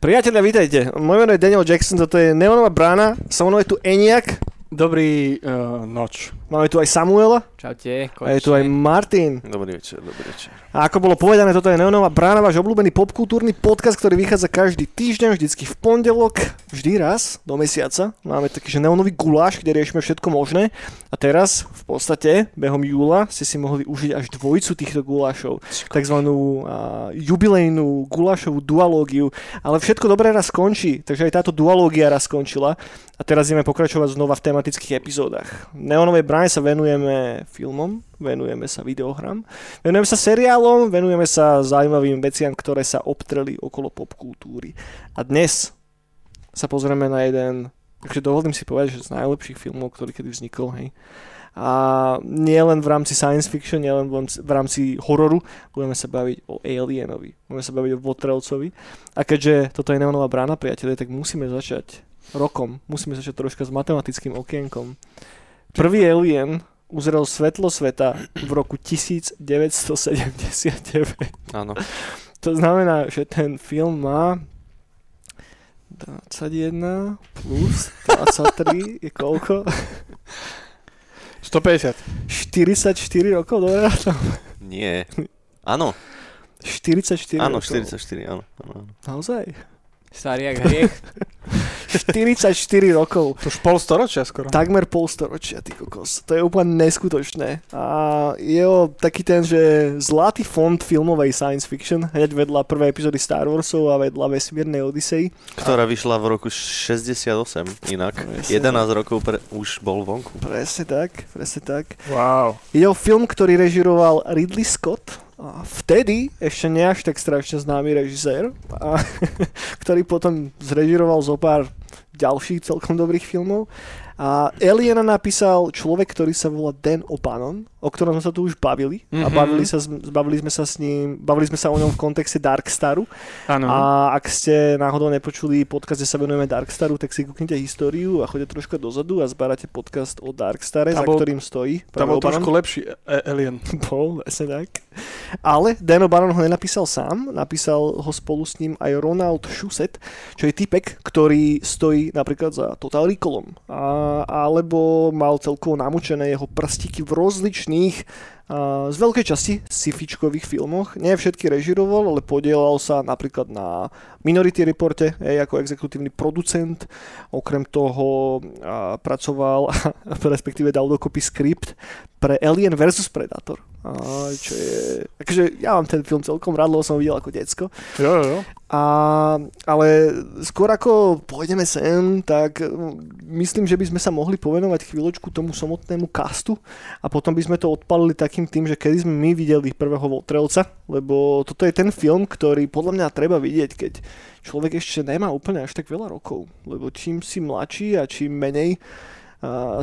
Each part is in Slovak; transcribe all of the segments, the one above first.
Priatelia, vítajte. Moje meno je Daniel Jackson, toto je Neonová brána, sa mnou je tu Eniak, Dobrý uh, noč. Máme tu aj Samuela Čaute, a je tu aj Martin. Dobrý večer, dobrý večer. A ako bolo povedané, toto je Neonová brána, váš obľúbený popkultúrny podcast, ktorý vychádza každý týždeň, vždycky v pondelok, vždy raz do mesiaca. Máme taký, že neonový guláš, kde riešime všetko možné. A teraz, v podstate, behom júla, ste si mohli užiť až dvojicu týchto gulášov. Takzvanú a, jubilejnú gulášovú dualógiu. Ale všetko dobré raz skončí, takže aj táto dualógia raz skončila. A teraz ideme pokračovať znova v tematických epizódach. Neonovej bráne sa venujeme filmom, venujeme sa videohram, venujeme sa seriálom, venujeme sa zaujímavým veciam, ktoré sa obtreli okolo popkultúry. A dnes sa pozrieme na jeden, takže dovolím si povedať, že z najlepších filmov, ktorý kedy vznikol, hej. A nie len v rámci science fiction, nie len v rámci hororu, budeme sa baviť o Alienovi, budeme sa baviť o Votrelcovi. A keďže toto je Neonová brána, priatelia, tak musíme začať rokom, musíme začať troška s matematickým okienkom. Prvý Alien uzrel svetlo sveta v roku 1979. Áno. To znamená, že ten film má 21 plus 23 je koľko? 150. 44 rokov, dobre? Nie. Áno, 44 áno, rokov. 44, áno. áno. áno. Naozaj? Starý jak hriech. 44 rokov. To už pol storočia skoro. Takmer pol storočia, ty kokos. To je úplne neskutočné. A je taký ten, že zlatý fond filmovej science fiction, hneď vedľa prvej epizódy Star Warsov a vedľa vesmírnej Odyssey. Ktorá vyšla v roku 68, inak. Presne. 11 rokov pre, už bol vonku. Presne tak, presne tak. Wow. Ide o film, ktorý režiroval Ridley Scott, a vtedy ešte nie až tak strašne známy režisér, a, ktorý potom zrežiroval zo pár ďalších celkom dobrých filmov. A Aliena napísal človek, ktorý sa volá Dan O'Bannon, o ktorom sme sa tu už bavili. A Mhm. bavili, sa, bavili sme sa s ním, bavili sme sa o ňom v kontexte Darkstaru. Áno. A ak ste náhodou nepočuli podcast, kde sa venujeme Darkstaru, tak si kúknite históriu a choďte troška dozadu a zbárate podcast o Darkstare, Tam za bol- ktorým stojí. Tam bol O'Bannon. trošku lepší e- Alien. Bol, presne tak. Ale Dan O'Bannon ho nenapísal sám, napísal ho spolu s ním aj Ronald Shusett, čo je typek, ktorý stojí napríklad za Total Recallom. A, alebo mal celkovo namučené jeho prstíky v rozličných z veľkej časti sci-fičkových filmoch. Nie všetky režiroval, ale podielal sa napríklad na Minority Reporte hej, ako exekutívny producent. Okrem toho a, pracoval, respektíve dal dokopy skript pre Alien vs Predator. Čo je... Takže ja mám ten film celkom rád, lebo som ho videl ako decko. Jo, jo. A, ale skôr ako pôjdeme sem, tak mm, myslím, že by sme sa mohli povenovať chvíľočku tomu samotnému castu a potom by sme to odpalili takým tým, že kedy sme my videli prvého Votrelca, lebo toto je ten film, ktorý podľa mňa treba vidieť, keď človek ešte nemá úplne až tak veľa rokov, lebo čím si mladší a čím menej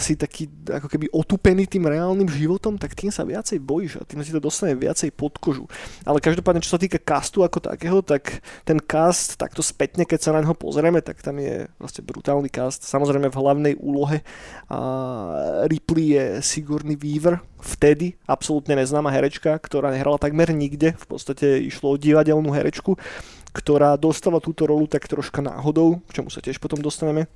si taký ako keby otupený tým reálnym životom, tak tým sa viacej bojíš a tým si to dostane viacej pod kožu. Ale každopádne, čo sa týka castu ako takého, tak ten cast takto spätne, keď sa na neho pozrieme, tak tam je vlastne brutálny cast. Samozrejme v hlavnej úlohe a Ripley je Sigourney Weaver, vtedy absolútne neznáma herečka, ktorá nehrala takmer nikde, v podstate išlo o divadelnú herečku, ktorá dostala túto rolu tak troška náhodou, k čomu sa tiež potom dostaneme.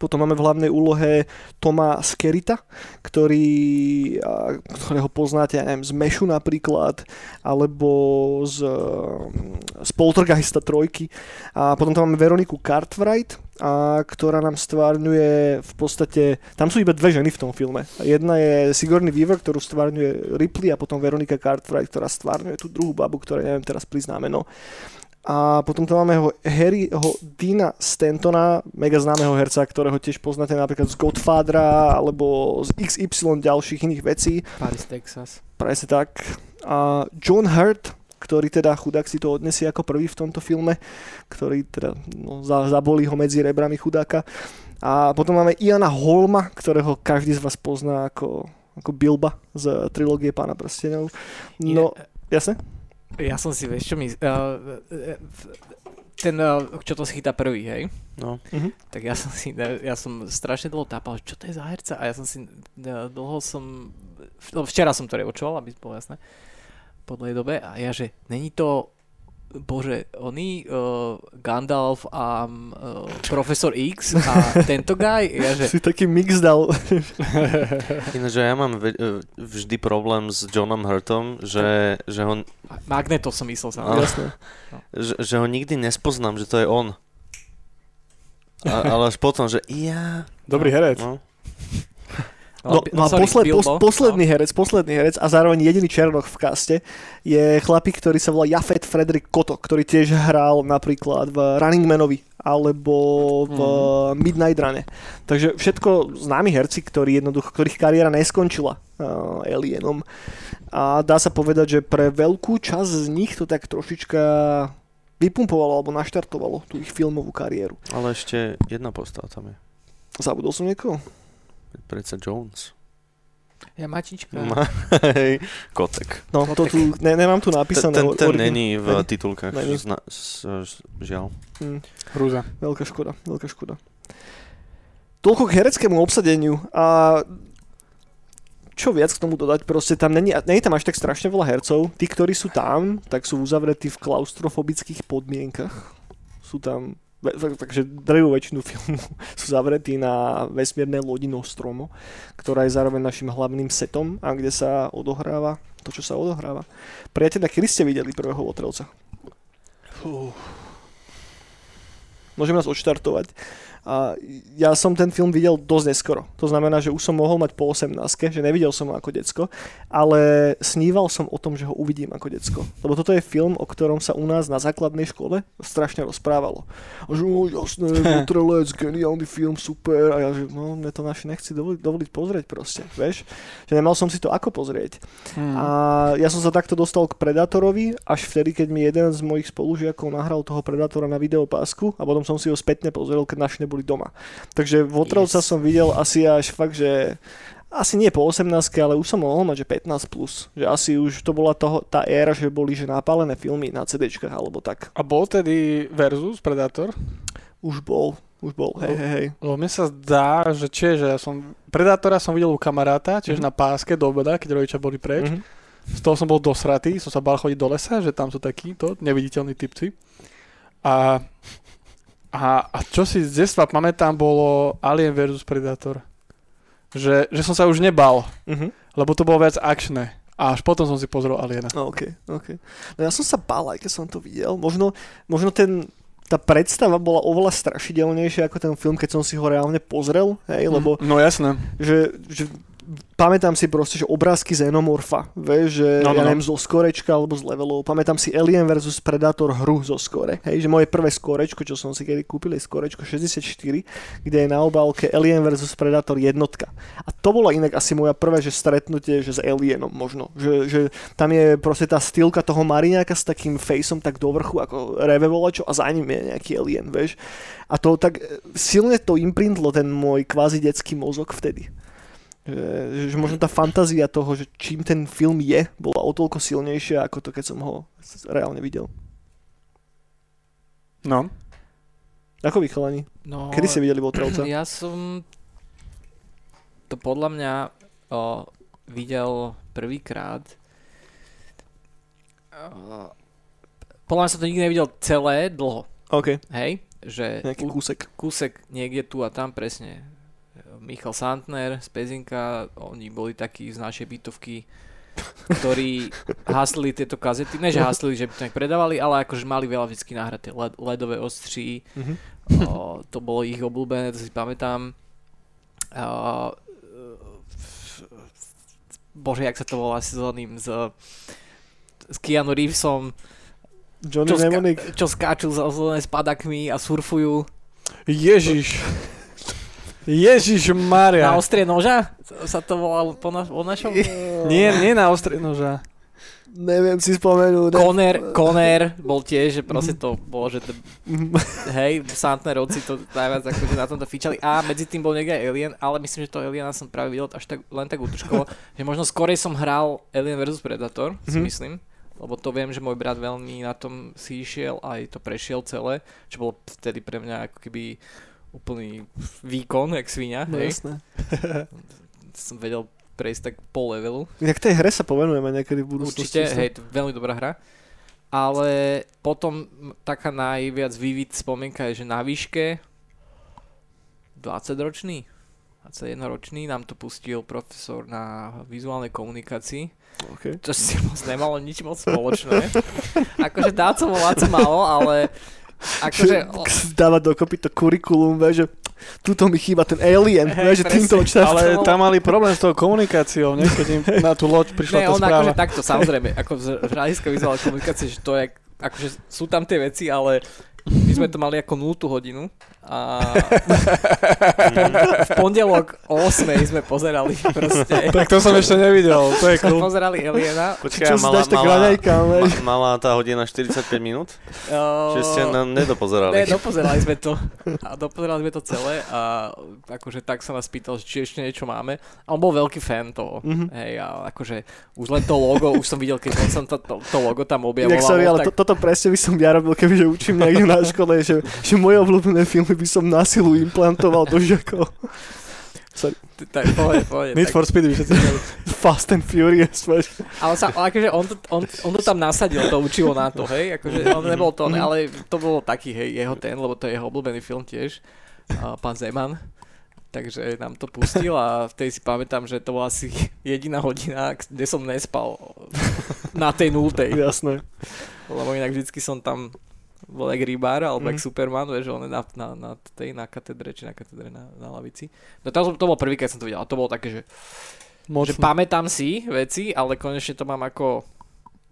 Potom máme v hlavnej úlohe Toma Skerita, ktorý, ktorého poznáte, ja neviem, z Mešu napríklad, alebo z, z Poltergeista trojky. A potom tam máme Veroniku Cartwright, a, ktorá nám stvárňuje v podstate, tam sú iba dve ženy v tom filme. Jedna je Sigourney Weaver, ktorú stvárňuje Ripley a potom Veronika Cartwright, ktorá stvárňuje tú druhú babu, ktorá neviem teraz priznámeno. A potom tam máme ho Harryho Dina Stantona, mega známeho herca, ktorého tiež poznáte napríklad z Godfathera alebo z XY ďalších iných vecí. Paris, Texas. Presne tak. A John Hurt, ktorý teda chudák si to odnesie ako prvý v tomto filme, ktorý teda no, za- zabolí ho medzi rebrami chudáka. A potom máme Iana Holma, ktorého každý z vás pozná ako, ako Bilba z trilógie Pána prstenov. No, jasne? Ja som si, vieš čo mi... Uh, ten, uh, čo to si chytá prvý, hej? No. Mhm. Tak ja som si, ja som strašne dlho tápal, čo to je za herca a ja som si, ja dlho som, no včera som to revočoval, aby bolo jasné, po dlhej dobe a ja, že není to, bože, oni, uh, Gandalf a uh, Profesor X a tento guy, ja, že Si taký mix dal. Ináč, že ja mám ve- e, vždy problém s Johnom Hurtom, že, že, ho, Magneto som myslel sa. Áno. Jasné. že, že ho nikdy nespoznám, že to je on. A, ale až potom, že ja... Dobrý herec. No. No, no a sorry, posled, pos, Bilbo. posledný herec, posledný herec a zároveň jediný černoch v kaste je chlapík, ktorý sa volá Jafet Frederick Koto, ktorý tiež hral napríklad v Running Manovi alebo v Midnight Rune. Takže všetko známi herci, ktorí jednoducho, ktorých kariéra neskončila uh, Alienom. A dá sa povedať, že pre veľkú časť z nich to tak trošička vypumpovalo alebo naštartovalo tú ich filmovú kariéru. Ale ešte jedna postava tam je. Zabudol som niekoho? Predsa Jones. Ja Matička. Ma- Hej, Kotek. No, to tu, ne, nemám tu Ten, napísané. ten, ten není v Není? titulkách, Není. zna, s, s, žiaľ. Hm. Hrúza. Veľká škoda, veľká škoda. Toľko k hereckému obsadeniu a čo viac k tomu dodať, proste tam není, není tam až tak strašne veľa hercov. Tí, ktorí sú tam, tak sú uzavretí v klaustrofobických podmienkach. Sú tam, takže drvú väčšinu filmu sú zavretí na vesmiernej lodi Nostromo, ktorá je zároveň našim hlavným setom a kde sa odohráva to, čo sa odohráva. Priatelia, kedy ste videli prvého Votrelca? Môžeme nás odštartovať. A ja som ten film videl dosť neskoro. To znamená, že už som mohol mať po 18, že nevidel som ho ako decko, ale sníval som o tom, že ho uvidím ako decko. Lebo toto je film, o ktorom sa u nás na základnej škole strašne rozprávalo. A že, oh, jasné, Votrelec, geniálny film, super. A ja, že no, mne to naši nechci dovoliť, dovoliť pozrieť proste, vieš. Že nemal som si to ako pozrieť. Hmm. A ja som sa takto dostal k Predátorovi až vtedy, keď mi jeden z mojich spolužiakov nahral toho Predátora na videopásku a potom som si ho spätne pozrel, keď naši neboli doma. Takže Votrelca Yes. som videl asi až fakt, že asi nie po 18, ale už som mohol mať, že 15 plus. Že asi už to bola toho, tá éra, že boli že napálené filmy na CDčkách alebo tak. A bol tedy Versus Predator? Už bol, už bol, hej, hej, hej. Lebo mne sa zdá, že čiže že ja som... Predátora som videl u kamaráta, čiže Mhm. na páske do obeda, keď rodičia boli preč. Mhm. Z toho som bol dosratý, som sa bál chodiť do lesa, že tam sú takíto neviditeľní typci. A, a, a čo si z detstva pamätám, bolo Alien vs Predator. Že, že som sa už nebal, Mhm. lebo to bolo viac akčné. A až potom som si pozrel Aliena. No, OK, OK. No ja som sa bál, aj keď som to videl. Možno, možno ten, tá predstava bola oveľa strašidelnejšia ako ten film, keď som si ho reálne pozrel, hej, lebo No jasné. že, že pamätám si proste, že obrázky Xenomorfa, vieš, že No, no, ja no. neviem, zo skorečka alebo z levelov, pamätám si Alien vs Predator hru zo skore, hej, že moje prvé skorečko, čo som si kedy kúpil, je skorečko 64, kde je na obálke Alien vs Predator jednotka. A to bolo inak asi moja prvé, že stretnutie, že s Alienom možno, že, že tam je proste tá stylka toho Mariňáka s takým faceom tak do vrchu, ako reve volačo a za ním je nejaký alien, vieš. A to tak silne to imprintlo ten môj kvázi detský mozog vtedy. Že, že možno tá fantázia toho, že čím ten film je, bola o toľko silnejšia ako to, keď som ho reálne videl. No. Ako vy chalani? No, Kedy ste videli Votrelca? Ja som to podľa mňa o, videl prvýkrát. Podľa mňa som to nikdy nevidel celé dlho, OK, hej? Že nejaký kúsek. kúsek niekde tu a tam presne. Michal Santner z Pezinka, oni boli takí z našej bytovky, ktorí haslili tieto kazety, ne že haslili, že by to nejak predávali, ale akože mali veľa vždycky nahraté led, ledové ostří, Mhm. o, to bolo ich obľúbené, to si pamätám. O, bože, jak sa to volá s oným, s, s Keanu Reevesom, Johnny čo, ska- Mnemonic. čo skáču za s padakmi a surfujú. Ježiš. Ježiš Maria. Na ostrie noža? Sa to volalo po, na, po našom? Nie, nie na ostré noža. Neviem si spomenúť. Conner, Conner bol tiež, že proste to bolo, že to, Mhm. hej, Santnerovci to najviac akože na tomto fičali. A medzi tým bol niekde aj Alien, ale myslím, že to Aliena som práve videl až tak, len tak útržkovo, že možno skorej som hral Alien vs Predator, si Mhm. myslím, lebo to viem, že môj brat veľmi na tom si išiel aj to prešiel celé, čo bolo vtedy pre mňa ako keby úplný výkon, jak svinia, No hej. jasné. Som vedel prejsť tak po levelu. Inak tej hre sa povenujeme niekedy v budúcnosti. Určite, hej, to veľmi dobrá hra. Ale potom taká najviac vivid spomienka je, že na výške 20 ročný 21 ročný nám to pustil profesor na vizuálnej komunikácii, Okay. čo si moc nemalo nič moc spoločné. akože dá co volá co malo, ale akože... Dávať dokopy to kurikulum, vieš, že tuto mi chýba ten alien, Hej, vieš, že týmto časom. Ale tam mali problém s tou komunikáciou, nie? Keď im na tú loď prišla Ne, tá on správa. akože takto, samozrejme, ako z z hľadiska vizuálnej komunikácie, že to je, akože sú tam tie veci, ale my sme to mali ako 0 hodinu a v pondelok o 8 sme pozerali proste, Tak to som ešte nevidel, to je cool. pozerali Aliena. Počkaj, Čo mala, mala, vieš. ma- mala tá hodina 45 minút? Uh, Že ste nám Ne, nedopozerali. dopozerali sme to. A dopozerali sme to celé a akože tak sa nás pýtal, že či ešte niečo máme. A on bol veľký fan toho. Mhm. Hej, a akože už len to logo, už som videl, keď som to, to, to logo tam objavovalo. Inak sorry, ale tak, to, toto presne by som ja robil, kebyže učím niekde na škole, že, že moje obľúbené filmy by som na silu implantoval do žiakov. t- tak, pohode, pohode, Need tak, for Speed všetci. Fast and Furious. Ale sa, akože on to, on, on to tam nasadil, to učivo na to, hej, akože on nebol to, Mhm. ale to bolo taký, hej, jeho ten, lebo to je jeho obľúbený film tiež, a pán Zeman. Takže nám to pustil a vtedy si pamätám, že to bola asi jediná hodina, kde som nespal na tej nultej. Jasné. Lebo inak vždycky som tam bol jak rybár, alebo Mhm. jak Superman, vieš, že on je na, na, na, tej, na katedre, či na katedre na, na lavici. No to, to bol prvý, keď som to videl, a to bolo také, že, že Mocno. pamätám si veci, ale konečne to mám ako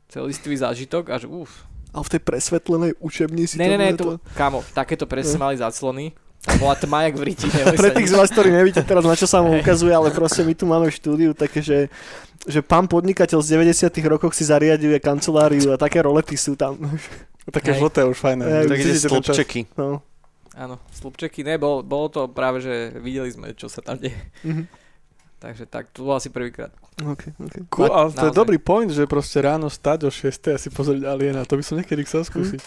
celistvý zážitok a že uf. A v tej presvetlenej učebnici Ne, ne, ne, tu, kámo, takéto presne mali záclony. A bola tma jak v riti. Pre tých z vás, ktorí nevíte teraz, na čo sa mu ukazuje, ale proste my tu máme v štúdiu také, že, že pán podnikateľ z 90 rokoch si zariaduje kanceláriu a také rolety sú tam. Také Hej. žlté už fajné. Hej, Tak ide stĺpčeky. No. Áno, slupčeky, ne, bol, bolo to práve, že videli sme, čo sa tam deje. Mhm. Takže tak, to bolo asi prvýkrát. Okay, okay. Cool, ale to je dobrý point, že proste ráno stať o 6 a si pozrieť Aliena. To by som niekedy chcel skúsiť.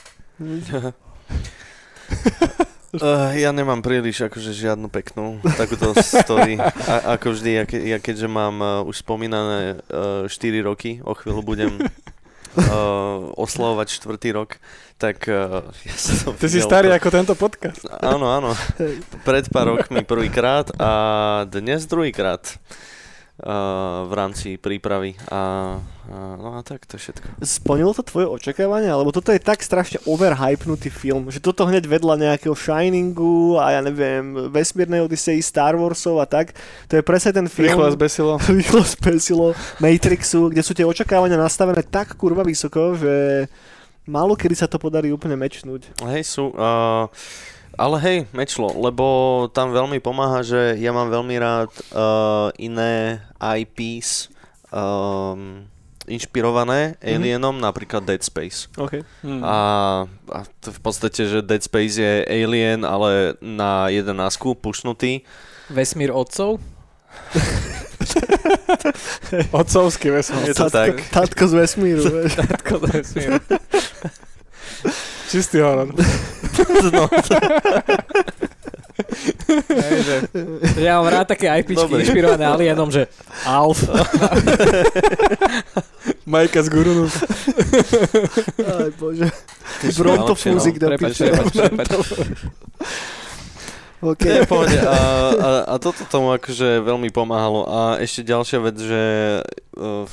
Uh, ja nemám príliš akože žiadnu peknú takúto story. A, ako vždy, ja, ke, ja keďže mám uh, už spomínané uh, 4 roky, o chvíľu budem uh, oslavovať štvrtý rok, tak uh, ja som Ty si starý to- ako tento podcast. Áno, áno. Pred pár rokmi prvýkrát a dnes druhýkrát uh, v rámci prípravy. A, a, no a tak, to je všetko. Splnilo to tvoje očakávania? Lebo toto je tak strašne overhypnutý film, že toto hneď vedľa nejakého Shiningu a ja neviem, vesmírnej Odisei, Star Warsov a tak. To je presne ten film... Rýchlo zbesilo. Rýchlo spesilo Matrixu, kde sú tie očakávania nastavené tak kurva vysoko, že málo kedy sa to podarí úplne mečnúť. Hej, sú. Uh, ale hej, mečlo, lebo tam veľmi pomáha, že ja mám veľmi rád uh, iné IPs um, inšpirované Mhm. Alienom, napríklad Dead Space. Okay. Hmm. A, a to v podstate, že Dead Space je Alien, ale na 11 pušnutý. Vesmír otcov? Otcovský vesmír. Je to tak. Tátko z vesmíru. Tatko do vesmíru. Čistý horor. No, Hej, že, že ja mám rád také IPčky Dobre. inšpirované Alienom, že Alf. Majka z Gurunu. Aj bože. Bronto no. Fúzik do piče. prepač, prepač. OK. Nie, pohode. A, a, a toto tomu akože veľmi pomáhalo. A ešte ďalšia vec, že uh,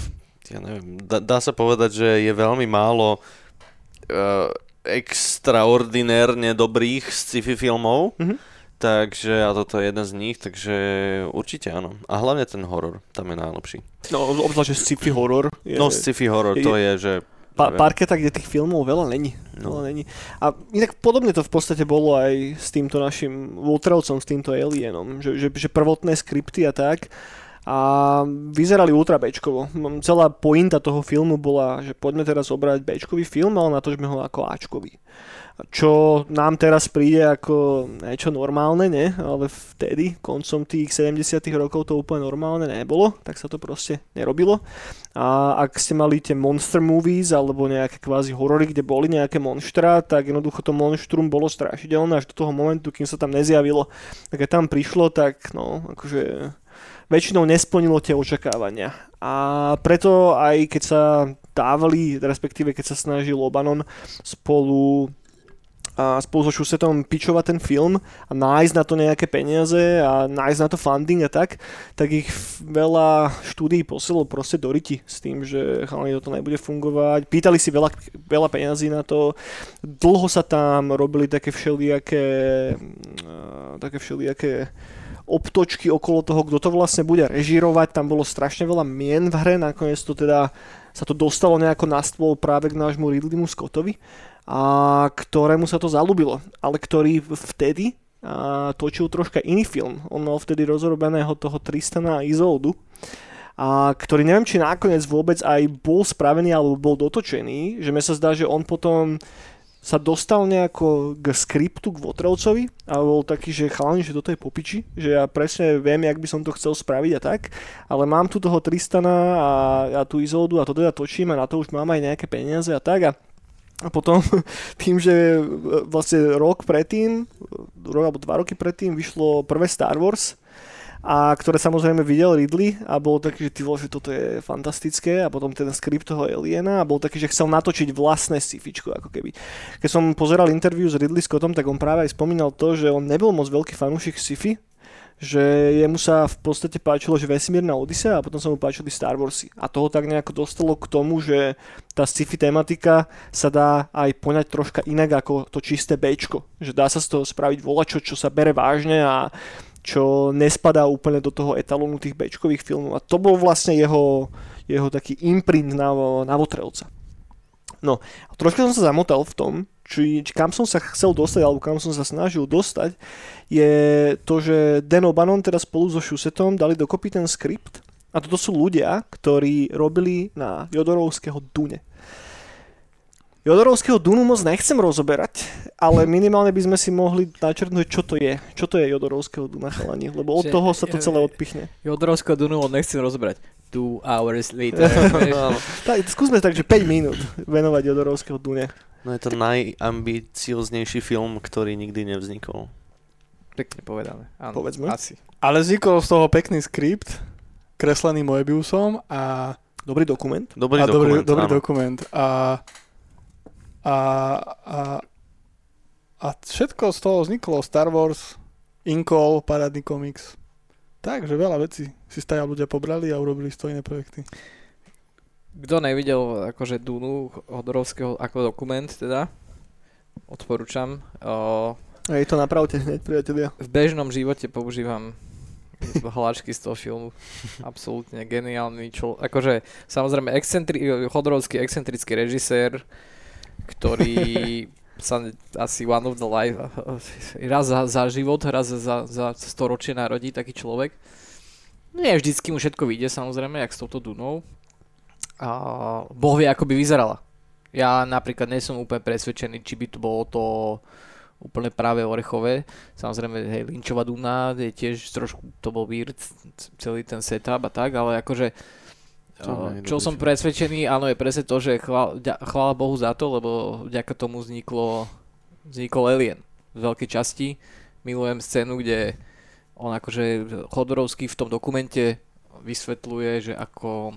ja neviem, dá, dá sa povedať, že je veľmi málo uh, extraordinérne dobrých sci-fi filmov. Mhm. Takže, a toto je jeden z nich, takže určite áno. A hlavne ten horor, tam je najlepší. No, obzvlášť, že sci-fi horor. Je, No, sci-fi horor, to je, že... pa, parketa, kde tých filmov veľa není. No. Veľa není. A inak podobne to v podstate bolo aj s týmto našim Ultravcom, s týmto Alienom. Že, že, že prvotné skripty a tak. A vyzerali ultra Bčkovo. Celá pointa toho filmu bola, že poďme teraz obrať Bčkový film, ale natočme ho ako Ačkový. Čo nám teraz príde ako niečo normálne, ne? Ale vtedy, koncom tých 70 rokov to úplne normálne nebolo, tak sa to proste nerobilo. A ak ste mali tie monster movies alebo nejaké kvázi horory, kde boli nejaké monštra, tak jednoducho to monštrum bolo strašidelné až do toho momentu, kým sa tam nezjavilo. Tak keď tam prišlo, tak no, akože väčšinou nesplnilo tie očakávania. A preto aj keď sa dávali, respektíve keď sa snažil Obanon spolu a spolu so Šusetom pičovať ten film a nájsť na to nejaké peniaze a nájsť na to funding a tak, tak ich veľa štúdií posielalo proste do riti s tým, že chalani toto nebude fungovať. Pýtali si veľa, veľa peniazí na to. Dlho sa tam robili také všelijaké mm, také všelijaké obtočky okolo toho, kto to vlastne bude režírovať. Tam bolo strašne veľa mien v hre, nakoniec to teda sa to dostalo nejako na stôl práve k nášmu Ridleymu Scottovi a ktorému sa to zalúbilo, ale ktorý vtedy a, točil troška iný film. On mal vtedy rozrobeného toho Tristana a Izoldu, a ktorý neviem, či nakoniec vôbec aj bol spravený alebo bol dotočený, že mi sa zdá, že on potom sa dostal nejako k skriptu k Votrovcovi a bol taký, že chalani, že toto je popiči, že ja presne viem, jak by som to chcel spraviť a tak, ale mám tu toho Tristana a, a tú Izoldu a to teda točím a na to už mám aj nejaké peniaze a tak a a potom tým, že vlastne rok predtým, rok alebo dva roky predtým vyšlo prvé Star Wars, a ktoré samozrejme videl Ridley a bol taký, že ty vole, že toto je fantastické a potom ten skript toho Aliena a bol taký, že chcel natočiť vlastné scifičko ako keby. Keď som pozeral interview s Ridley Scottom, tak on práve aj spomínal to, že on nebol moc veľký fanúšik sci-fi, že jemu sa v podstate páčilo, že vesmírna Odisea a potom sa mu páčili Star Warsy. A toho tak nejako dostalo k tomu, že tá sci-fi tematika sa dá aj poňať troška inak ako to čisté Bčko. Že dá sa z toho spraviť volačo, čo sa bere vážne a čo nespadá úplne do toho etalónu tých Bčkových filmov. A to bol vlastne jeho, jeho taký imprint na, na Votrelca. No, a troška som sa zamotal v tom, či, či kam som sa chcel dostať, alebo kam som sa snažil dostať, je to, že Dan O'Bannon teda spolu so Šusetom dali dokopy ten skript a toto sú ľudia, ktorí robili na Jodorovského Dune. Jodorovského Dunu moc nechcem rozoberať, ale minimálne by sme si mohli načrtnúť, čo to je. Čo to je Jodorovského Duna, chalani, lebo od Že- toho sa to celé odpichne. Jodrovského Dunu on nechcem rozbrať. Two hours later. vieš. Tak, skúsme tak, že 5 minút venovať Jodorovského Dune. No je to najambicioznejší film, ktorý nikdy nevznikol. Pekne povedané. Áno, Povedzme. Asi. Ale vznikol z toho pekný skript, kreslený Moebiusom a, Dobrý dokument. Dobrý a dobrý, dokument, dobrý áno. dokument. A, a, a, a všetko z toho vzniklo. Star Wars, Inkol, parádny komiks. Takže veľa vecí si staja ľudia pobrali a urobili z toho iné projekty. Kto nevidel akože Dunu Hodorovského ako dokument teda, odporúčam. O, Hej, to napravte hneď, priatelia. v bežnom živote používam hláčky z toho filmu. Absolútne geniálny človek. Akože samozrejme excentri- Chodorovský excentrický režisér, ktorý sa asi one of the life raz za, za život, raz za, za storočie narodí taký človek. Nie vždycky mu všetko vyjde samozrejme, jak s touto Dunou. A Boh vie, ako by vyzerala. Ja napríklad nie som úplne presvedčený, či by to bolo to úplne práve orechové. Samozrejme, hej, Lynchová Duna je tiež trošku, to bol weird, celý ten setup a tak, ale akože čo dobrý som presvedčený, áno, je presne to, že chvála Bohu za to, lebo vďaka tomu vzniklo, vznikol Alien v veľkej časti. Milujem scénu, kde on akože Chodorovský v tom dokumente vysvetľuje, že ako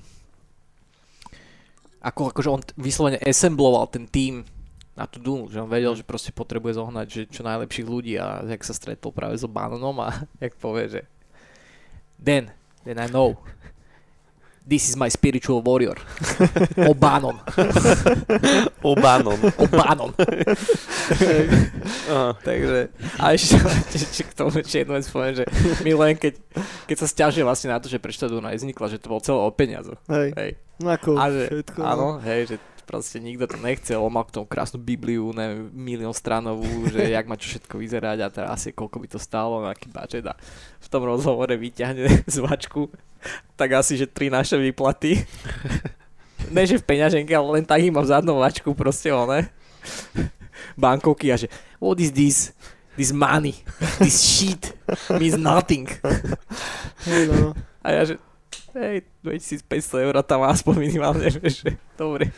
ako akože on vyslovene assembloval ten tým na tú Dunu, že on vedel, že proste potrebuje zohnať že čo najlepších ľudí a jak sa stretol práve so Banonom a jak povie, že then, then I know this is my spiritual warrior Obanon Obanon. Obanon Aha. takže a ešte, ešte k tomu ešte jednu vec poviem, že milujem, keď, keď sa stiažuje vlastne na to, že prečo tá Duna nevznikla, že to bolo celé o peniazoch Hej, hej. no ako A že, všetko. no. áno, hej, že proste nikto to nechcel, on mal k tomu krásnu Bibliu, neviem, milión stranovú, že jak má čo všetko vyzerať a teraz asi koľko by to stálo, aký budget a v tom rozhovore vyťahne zvačku, tak asi, že tri naše výplaty. ne, že v peňaženke, ale len tak im mám zadnú vačku, proste one. Bankovky a že, what is this? This money, this shit means nothing. Hej, no. A ja že, hej, 2500 eur tam aspoň minimálne, že, že dobre.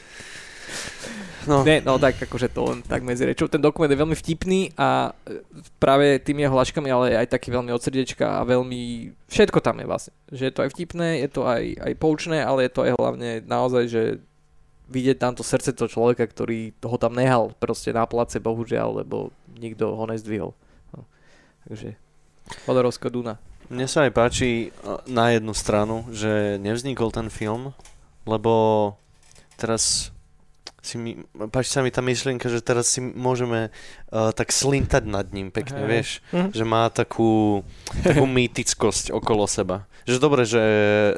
No, Ne, no tak akože to len tak medzi rečou. Ten dokument je veľmi vtipný a e, práve tými jeho hláškami, ale aj taký veľmi od srdiečka a veľmi... Všetko tam je vlastne. Že je to aj vtipné, je to aj, aj poučné, ale je to aj hlavne naozaj, že vidieť tam to srdce toho človeka, ktorý toho tam nehal proste na place, bohužiaľ, lebo nikto ho nezdvihol. No. Takže Hodorovská Duna. mne sa aj páči uh, na jednu stranu, že nevznikol ten film, lebo teraz si mi, páči sa mi tá myšlienka, že teraz si môžeme uh, tak slintať nad ním pekne, Hej. vieš, Mhm. že má takú, takú mýtickosť okolo seba. Že dobre, že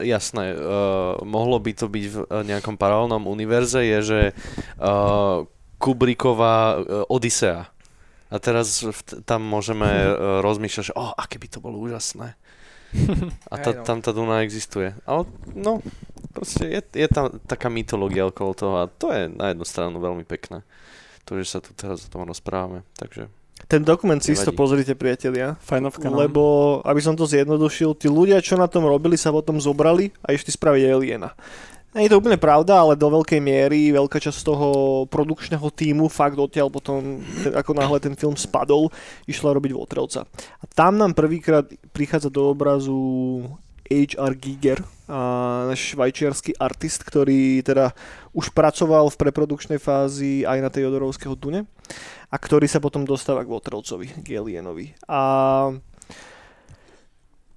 jasné, uh, mohlo by to byť v uh, nejakom paralelnom univerze, je, že uh, Kubricková uh, Odisea. A teraz t- tam môžeme uh, rozmýšľať, že oh, aké by to bolo úžasné. A ta, Hej, no. tam tá Duna existuje. Ale no, proste je, je tam taká mytológia okolo toho a to je na jednu stranu veľmi pekné. To, že sa tu teraz o tom rozprávame. Takže Ten dokument si isto pozrite, priatelia. Fajnovka, no. Lebo, aby som to zjednodušil, tí ľudia, čo na tom robili, sa potom zobrali a išli spraviť Aliena. Nie je to úplne pravda, ale do veľkej miery veľká časť toho produkčného týmu fakt odtiaľ potom, ako náhle ten film spadol, išla robiť Votrelca. A tam nám prvýkrát prichádza do obrazu H.R. Giger, švajčiarsky artist, ktorý teda už pracoval v preprodukčnej fázi aj na tej Jodorovského Dune a ktorý sa potom dostáva k Votrelcovi, k. A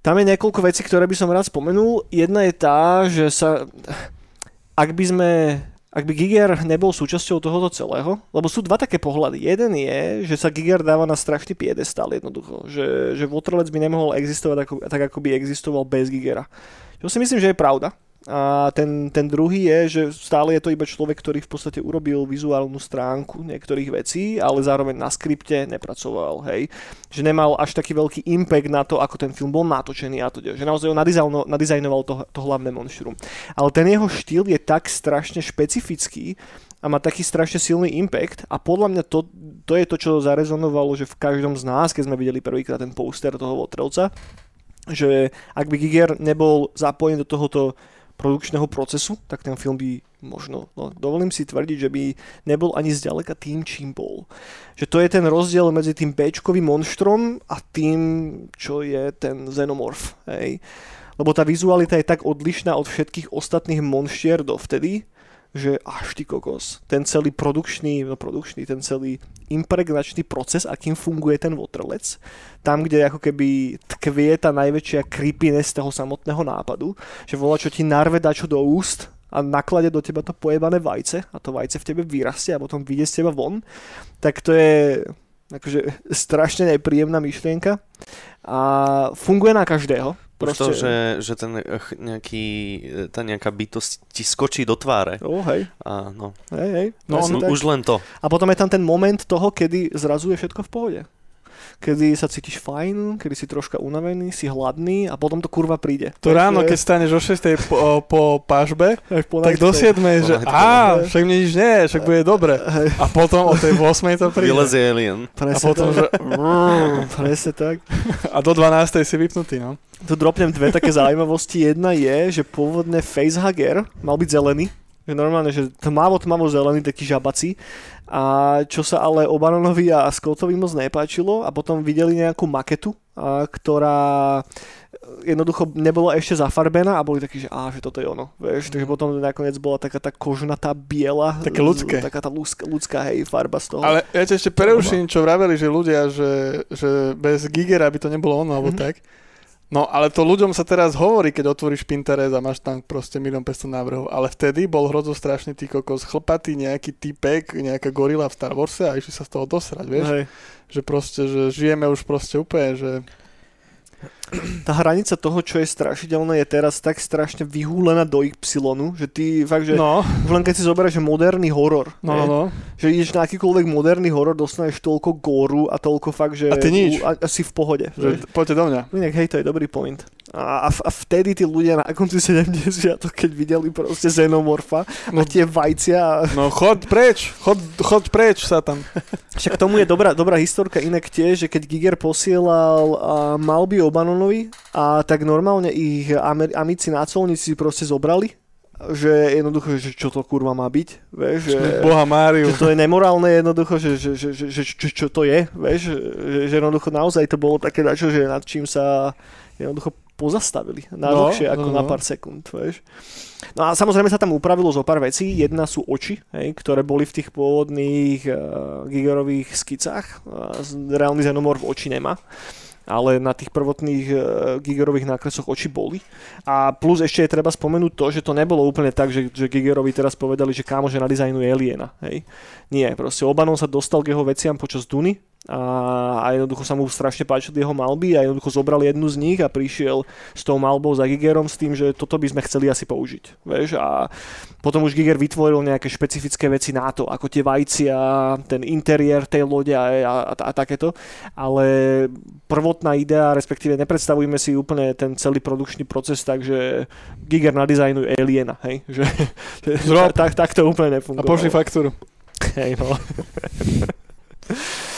tam je niekoľko vecí, ktoré by som rád spomenul. Jedna je tá, že sa... Ak by sme... Ak by Giger nebol súčasťou tohoto celého, lebo sú dva také pohľady. Jeden je, že sa Giger dáva na strašný piedestal jednoducho. Že, že Waterlec by nemohol existovať ako, tak, ako by existoval bez Gigera. Čo si myslím, že je pravda. A ten, ten druhý je, že stále je to iba človek, ktorý v podstate urobil vizuálnu stránku niektorých vecí, ale zároveň na skripte nepracoval, hej. Že nemal až taký veľký impact na to, ako ten film bol natočený a to, že naozaj nadizajno, nadizajnoval to, to hlavné monštrum. Ale ten jeho štýl je tak strašne špecifický, a má taký strašne silný impact a podľa mňa to, to je to, čo zarezonovalo, že v každom z nás, keď sme videli prvýkrát ten poster toho Votrelca, že ak by Giger nebol zapojený do tohoto produkčného procesu, tak ten film by možno, no, dovolím si tvrdiť, že by nebol ani zďaleka tým, čím bol. Že to je ten rozdiel medzi tým Bčkovým monštrom a tým, čo je ten Xenomorph. Hej. Lebo tá vizualita je tak odlišná od všetkých ostatných monštier dovtedy, že až ty kokos, ten celý produkčný, no produkčný, ten celý impregnačný proces, akým funguje ten Waterlec, tam, kde ako keby tkvie tá najväčšia creepiness toho samotného nápadu, že volá, čo ti narve dačo do úst a naklade do teba to pojebané vajce a to vajce v tebe vyrastie a potom vyjde z teba von, tak to je akože strašne nepríjemná myšlienka a funguje na každého. Už to, že, že ten eh, nejaký, eh, tá nejaká bytosť ti skočí do tváre. Oh, hej, A no, hej, hej. No, u- tak. už len to. A potom je tam ten moment toho, kedy zrazu je všetko v pohode. Kedy sa cítiš fajn, kedy si troška unavený, si hladný a potom to kurva príde. To ráno, keď staneš o 6 po, po po tak do 7, že á, však mi nič nie, však bude dobre. A potom o tej 8 to príde. Vylezie alien. A Presne potom, tak. že Presne tak. a do 12 si vypnutý, no. Tu dropnem dve také zaujímavosti. Jedna je, že pôvodne facehugger mal byť zelený. Že normálne, že tmavo, tmavo zelený, taký žabací. A čo sa ale Obanonovi a Scottovi moc nepáčilo a potom videli nejakú maketu, a, ktorá jednoducho nebola ešte zafarbená a boli takí, že á, že toto je ono. Vieš, takže potom nakoniec bola taká tá kožnatá biela. Také ľudské. Taká tá ľudská, ľudská hej, farba z toho. Ale ja ťa ešte preruším, čo vraveli, že ľudia, že, že bez Gigera by to nebolo ono, alebo Mhm. tak. No ale to ľuďom sa teraz hovorí, keď otvoríš Pinterest a máš tam proste milión 500 návrhov, ale vtedy bol hrozo strašný ty kokos, chlpatý nejaký typek, nejaká gorila v Star Warse a išli sa z toho dosrať, vieš? Hej. Že proste, že žijeme už proste úplne, že tá hranica toho, čo je strašidelné, je teraz tak strašne vyhúlená do Y, že ty fakt, že No, už len keď si zoberieš, že moderný horor, no, no, no. že ideš na akýkoľvek moderný horor, dostaneš toľko góru a toľko fakt, že A ty nič. a, a si v pohode. Že, Že, poďte do mňa. inak hej, to je dobrý point. A, a, vtedy tí ľudia na konci 70 keď videli proste xenomorfa No. a tie vajcia No chod preč, chod, chod preč, Satan. Však k tomu je dobrá, dobrá historka inak tiež, že keď Giger posielal uh, malby Obanonovi a tak normálne ich Amer- amici nácolníci proste zobrali, že jednoducho, že čo to kurva má byť, vieš, že, Boha Máriu. že to je nemorálne jednoducho, že, že, že, že, že čo, čo to je, vieš, že, že jednoducho naozaj to bolo také dačo, že nad čím sa jednoducho pozastavili na No, dlhšie ako no, na no. pár sekúnd, vieš. No a samozrejme sa tam upravilo zo pár vecí. Jedna sú oči, hej, ktoré boli v tých pôvodných uh, Gigerových skicách. Uh, reálny xenomorf oči nemá ale na tých prvotných uh, Gigerových nákresoch oči boli. A plus ešte je treba spomenúť to, že to nebolo úplne tak, že, že Gigerovi teraz povedali, že kámo, že nadizajnuje Aliena. Hej. Nie, proste Obanon sa dostal k jeho veciam počas Duny a, a jednoducho sa mu strašne páčili jeho malby a jednoducho zobral jednu z nich a prišiel s tou malbou za Gigerom s tým, že toto by sme chceli asi použiť. Vieš? A potom už Giger vytvoril nejaké špecifické veci na to, ako tie vajcia, ten interiér tej lode a, a, a, a takéto. Ale prvotná idea, respektíve nepredstavujme si úplne ten celý produkčný proces tak, že Giger nadizajnuje Aliena. Hej? Že, že, tak, tak to úplne A nefungovalo. pošli faktúru. Hej, no.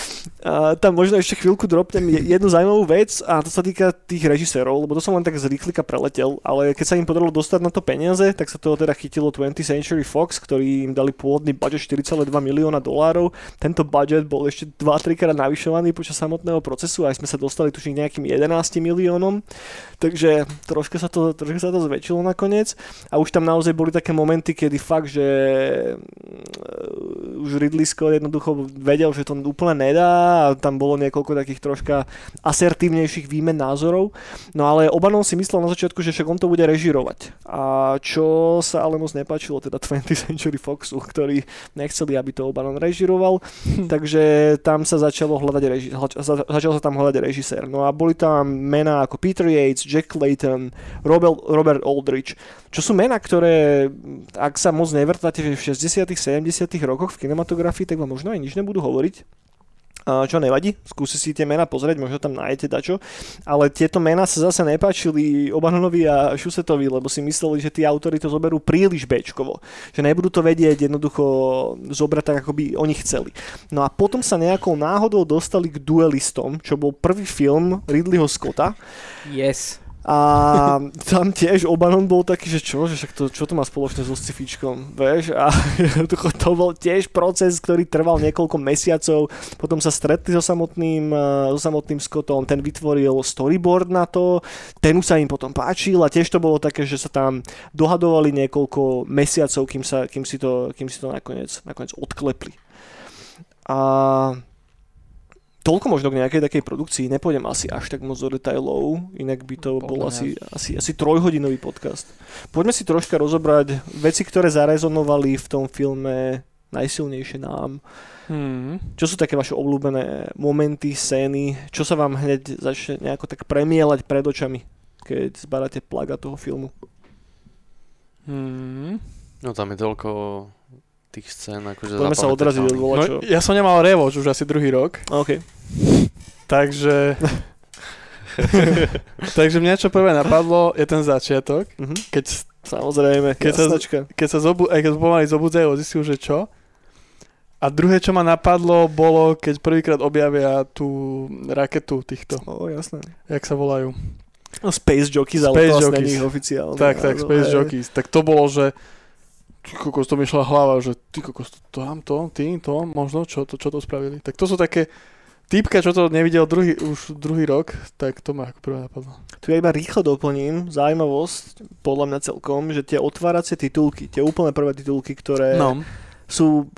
Tam možno ešte chvíľku dropnem je- jednu zaujímavú vec a to sa týka tých režisérov, lebo to som len tak z rýchlika preletel, ale keď sa im podarilo dostať na to peniaze, tak sa toho teda chytilo 20th Century Fox, ktorí im dali pôvodný budget 4,2 milióna dolárov. Tento budget bol ešte 2-3 krát navyšovaný počas samotného procesu a aj sme sa dostali tuším nejakým 11 miliónom, takže troška sa to, troška sa to zväčšilo nakoniec a už tam naozaj boli také momenty, kedy fakt, že mm, už Ridley Scott jednoducho vedel, že to úplne nedá a tam bolo niekoľko takých troška asertívnejších výmen názorov. No ale Obanon si myslel na začiatku, že však on to bude režirovať. A čo sa ale moc nepáčilo teda 20th Century Foxu, ktorí nechceli, aby to Obanon režiroval, takže tam sa začalo hľadať reži- začal sa tam hľadať režisér. No a boli tam mená ako Peter Yates, Jack Clayton, Robert, Robert Aldrich, čo sú mená, ktoré, ak sa moc nevrtáte v 60 70 rokoch v kinematografii, tak vám možno aj nič nebudú hovoriť. Čo nevadí, skúsi si tie mená pozrieť, možno tam nájdete dačo, ale tieto mená sa zase nepáčili Obanovi a Šusetovi, lebo si mysleli, že tí autory to zoberú príliš bečkovo, že nebudú to vedieť jednoducho zobrať tak, ako by oni chceli. No a potom sa nejakou náhodou dostali k Duelistom, čo bol prvý film Ridleyho Scotta, Yes. A tam tiež Obanon bol taký, že čo, že však to, čo to má spoločné so scifičkom, vieš? A to bol tiež proces, ktorý trval niekoľko mesiacov, potom sa stretli so samotným, eh, so samotným Scottom, ten vytvoril storyboard na to, ten už sa im potom páčil a tiež to bolo také, že sa tam dohadovali niekoľko mesiacov, kým, sa, kým, si, to, kým si to nakoniec, nakoniec odklepli. A toľko možno k nejakej takej produkcii, nepôjdem asi až tak moc do detailov, inak by to Podľa bol asi, asi, asi trojhodinový podcast. Poďme si troška rozobrať veci, ktoré zarezonovali v tom filme najsilnejšie nám. Hmm. Čo sú také vaše obľúbené momenty, scény, čo sa vám hneď začne nejako tak premielať pred očami, keď zbadáte plaga toho filmu? Hmm. No tam je toľko tých scén, akože Poďme sa odraziť od No, volačo. ja som nemal revoč už asi druhý rok, OK. takže... takže mňa čo prvé napadlo je ten začiatok, Mhm. keď, Samozrejme, Keď sa- jasnačka. keď sa zobu, aj keď pomaly zobudzajú, zistil, že čo. A druhé, čo ma napadlo, bolo, keď prvýkrát objavia tú raketu týchto, O, jasné. jak sa volajú. No, Space Jockeys, ale Space to asi Jockeys. oficiálne. Tak, tak, Space hej. Jockeys. Tak to bolo, že ty kokos, to mi šla hlava, že ty kokos, to tamto, ty, to, možno, čo to, čo to spravili. Tak to sú také Týpka, čo to nevidel druhý, už druhý rok, tak to ma ako prvé napadlo. Tu ja iba rýchlo doplním zaujímavosť, podľa mňa celkom, že tie otváracie titulky, tie úplne prvé titulky, ktoré No. sú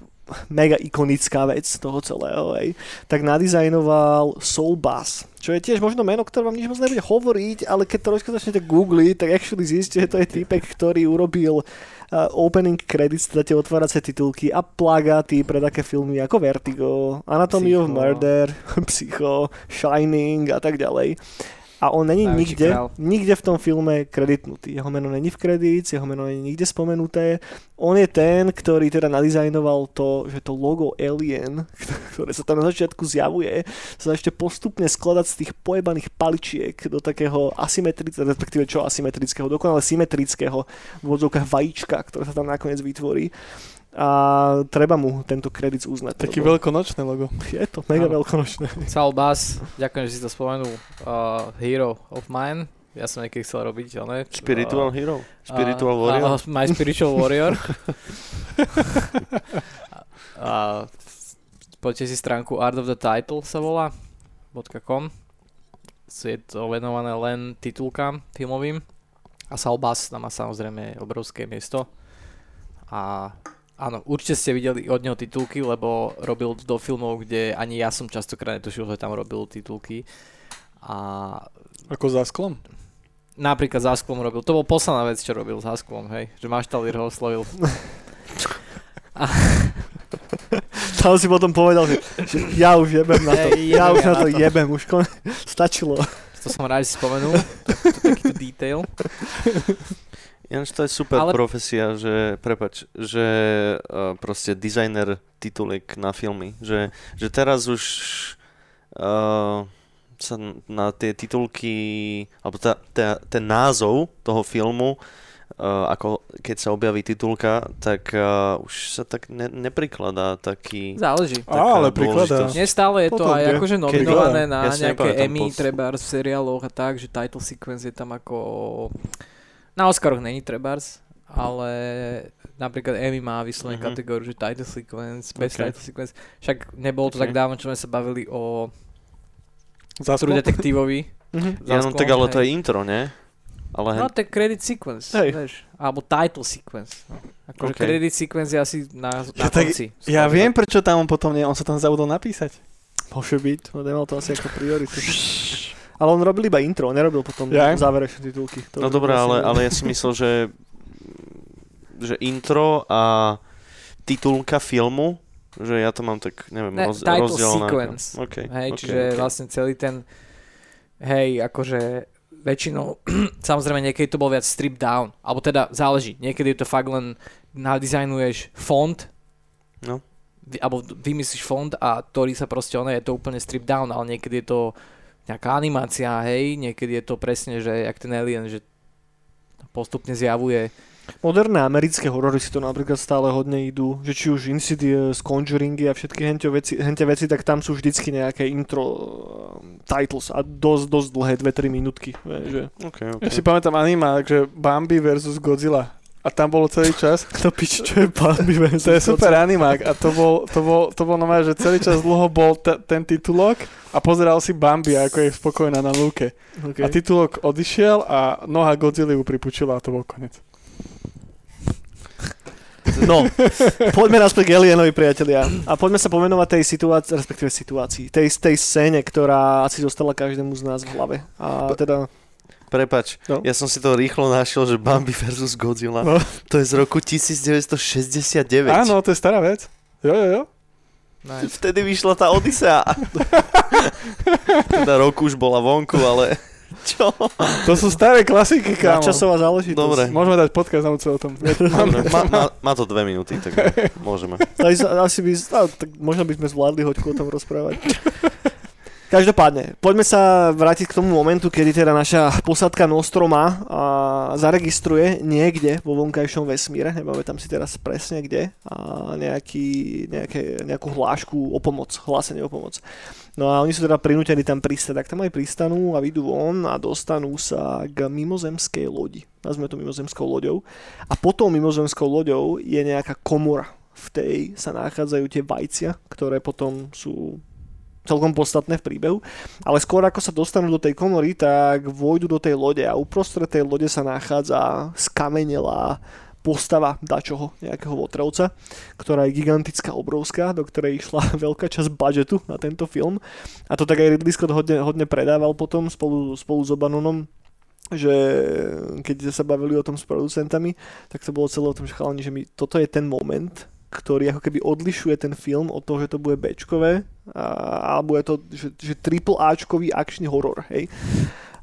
mega ikonická vec toho celého, hej, tak nadizajnoval Soul Bass, čo je tiež možno meno, ktoré vám nič moc nebude hovoriť, ale keď trošku začnete googliť, tak actually zistíte, že to je týpek, ktorý urobil opening credits, teda tie otváracie titulky a plagáty pre také filmy ako Vertigo, Anatomy of Psycho. Murder, Psycho, Shining a tak ďalej. A on není nikde, král. nikde v tom filme kreditnutý. Jeho meno není v kredíc, jeho meno není nikde spomenuté. On je ten, ktorý teda nadizajnoval to, že to logo Alien, ktoré sa tam na začiatku zjavuje, sa ešte postupne skladať z tých pojebaných paličiek do takého asymetrického, respektíve čo asymetrického, dokonale symetrického v vajíčka, ktoré sa tam nakoniec vytvorí. A treba mu tento kredit uznať. Taký lebo veľkonočné logo. Je to mega Áno. veľkonočné. Saul Bass, ďakujem, že si to spomenul. Uh, hero of mine. Ja som niekedy chcel robiť, ale... Spiritual Hero? Spiritual uh, Warrior? Uh, my Spiritual Warrior. a poďte si stránku Art of the Title sa volá .com. Je to venované len titulkám filmovým. A Bass tam má samozrejme obrovské miesto. A áno, určite ste videli od neho titulky, lebo robil do filmov, kde ani ja som častokrát netušil, že tam robil titulky. A Ako za sklom. napríklad za sklom robil. To bol posledná vec, čo robil za sklom, hej. Že Maštalír ho oslovil. Tam si potom povedal, že, že ja už jebem na to. Ja už ja na na to to. jebem, už kon... stačilo. To som rád, že si spomenul. To, to, takýto detail. Ináč to je super Ale- profesia, že, prepač, že uh, proste dizajner tituliek na filmy, že, že teraz už uh, sa na tie titulky, alebo tá, tá, ten názov toho filmu, uh, ako keď sa objaví titulka, tak uh, už sa tak ne, neprikladá taký... Záleží. Á, ale prikladá. dôležitosť. Nie stále je to Potom, aj kde- akože keď- nominované na Ja nejaké Emmy, trebárs v seriáloch a tak, že title sequence je tam ako... Na Oscaroch není trebárs, ale napríklad Emmy má vyslovenú Mhm. kategóriu, že title sequence, best Ok. title sequence. Však nebolo to Ok. tak dávno, čo sme sa bavili o True. Detektívovi. Mhm. Ja, no tak ale to je intro, ne? Ale No to je credit sequence, Hej. vieš. Alebo title sequence. No. Akože Ok. credit sequence je asi na, na Ja tak- konci. Ja viem, prečo tam on potom nie, on sa tam zabudol napísať. Môže byť, on nemal to asi ako prioritu. Ale on robil iba intro, nerobil potom Ja? záverečné titulky. To no dobré, ale, ale ja si myslel, že, že intro a titulka filmu, že ja to mám tak, neviem, Ne, roz, title rozdelené. sequence. Okay, Hej, okay, čiže okay. vlastne celý ten, hej, akože väčšinou, samozrejme niekedy to bol viac strip down, alebo teda záleží, niekedy je to fakt len nadizajnuješ font, No. vy, alebo vymyslíš font a ktorý sa proste, ono je to úplne strip down, ale niekedy je to nejaká animácia, hej, niekedy je to presne, že jak ten alien, že postupne zjavuje Moderné americké horory si to napríklad stále hodne idú, že či už Insidious, Conjuringy a všetky hentie veci, hentie veci, tak tam sú vždycky nejaké intro uh, titles a dosť, dosť dlhé, 2-3 minútky. Že, Okay, Ja okay. si pamätám anima, že Bambi versus Godzilla. A tam bolo celý čas. to pič, čo je Bambi To je super animák a to bol, to bol, to bol normálne, že celý čas dlho bol t- ten titulok a pozeral si Bambi, ako je spokojná na lúke. Okay. A titulok odišiel a noha Godzilla ju pripučila a to bol konec. No, poďme naspäť k Alienovi, priatelia. A poďme sa pomenovať tej situácii, respektíve situácii, tej, tej scéne, ktorá asi zostala každému z nás v hlave. A teda, Prepač, No. ja som si to rýchlo našiel, že Bambi versus Godzilla, No. to je z roku 1969. Áno, to je stará vec. Jo, jo, jo. nice. Vtedy vyšla tá Odisea. teda rok už bola vonku, ale čo? To sú staré klasiky, kámo. časová záležitosť. Dobre. Môžeme dať podcast na o tom. Dobre, má, má, má to dve minúty, tak môžeme. Asi by, á, tak možno by sme zvládli hoďku o tom rozprávať. Každopádne, poďme sa vrátiť k tomu momentu, kedy teda naša posádka Nostroma a, zaregistruje niekde vo vonkajšom vesmíre, nepamätám si teraz presne kde, a nejaký, nejaké, nejakú hlášku o pomoc, hlásenie o pomoc. No a oni sú teda prinútení tam pristať, tak tam aj pristanú a vyjdú von a dostanú sa k mimozemskej lodi. Nazvime to mimozemskou loďou. A potom mimozemskou loďou je nejaká komora. V tej sa nachádzajú tie vajcia, ktoré potom sú celkom podstatné v príbehu. Ale skôr ako sa dostanú do tej komory, tak vojdu do tej lode a uprostred tej lode sa nachádza skamenelá postava dačoho, nejakého votrovca, ktorá je gigantická, obrovská, do ktorej išla veľká časť budžetu na tento film. A to tak aj Ridley Scott hodne, hodne predával potom spolu, spolu s Obanonom, že keď sa bavili o tom s producentami, tak to bolo celé o tom, že chalani, že mi, toto je ten moment, ktorý ako keby odlišuje ten film od toho, že to bude Bčkové, a, alebo je to že, že triple Ačkový akčný horor, hej.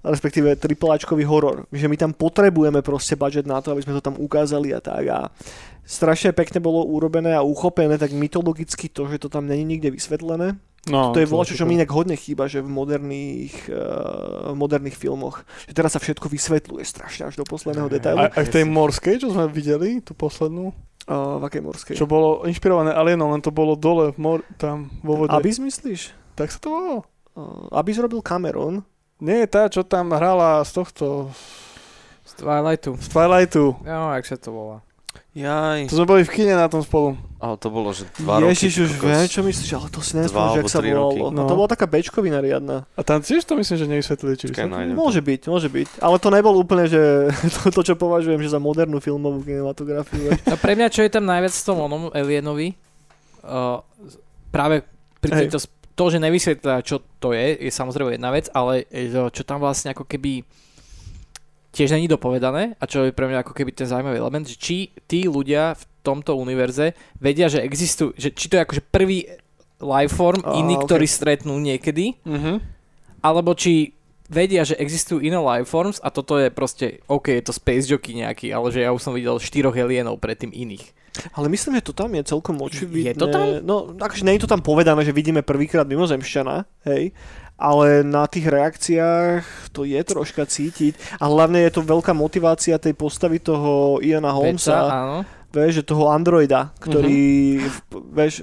respektíve tripláčkový horor. Že my tam potrebujeme proste budget na to, aby sme to tam ukázali a tak. A strašne pekne bolo urobené a uchopené tak mytologicky to, že to tam není nikde vysvetlené. No, to je volačo, čo mi inak hodne chýba, že v moderných, uh, moderných filmoch. Že teraz sa všetko vysvetľuje strašne až do posledného detailu. A, a v tej morskej, čo sme videli, tú poslednú, Uh, v akej morskej? čo bolo inšpirované Alienom, len to bolo dole, v mor, tam vo vode. Abyss myslíš? Tak sa to volalo? Uh, Abyss robil Cameron. Nie, tá, čo tam hrala z tohto, Z Twilightu. z Twilightu. No, jak sa to volá. Jaj. To sme boli v kine na tom spolu. Ale to bolo, že dva roky. Ježiš, už ty kokos. viem, čo myslíš, ale to si Dva nespomínam, že alebo ak sa volalo. roky. No. to No. bola taká bečkovina riadna. A tam tiež to myslím, že nevysvetlili, či Čakaj, nájdem to. Môže byť, môže byť. Ale to nebol úplne, že to, to čo považujem, že za modernú filmovú kinematografiu. No pre mňa, čo je tam najviac v tom onom Alienovi, uh, práve pri tejto, to, že nevysvetlá, čo to je, je samozrejme jedna vec, ale e, čo tam vlastne ako keby tiež není dopovedané a čo je pre mňa ako keby ten zaujímavý element, že či tí ľudia v tomto univerze vedia, že existujú, že či to je akože prvý life form, Á, iný, ok. ktorý stretnú niekedy, Mhm. alebo či vedia, že existujú iné life forms a toto je proste, OK, je to space jockey nejaký, ale že ja už som videl štyroch alienov predtým iných. Ale myslím, že to tam je celkom očividné. Je to tam? No, akože nie je to tam povedané, že vidíme prvýkrát mimozemšťana, hej, ale na tých reakciách to je troška cítiť a hlavne je to veľká motivácia tej postavy toho Iana Peca, Holmesa, áno. vieš, že toho androida, ktorý, v- vieš,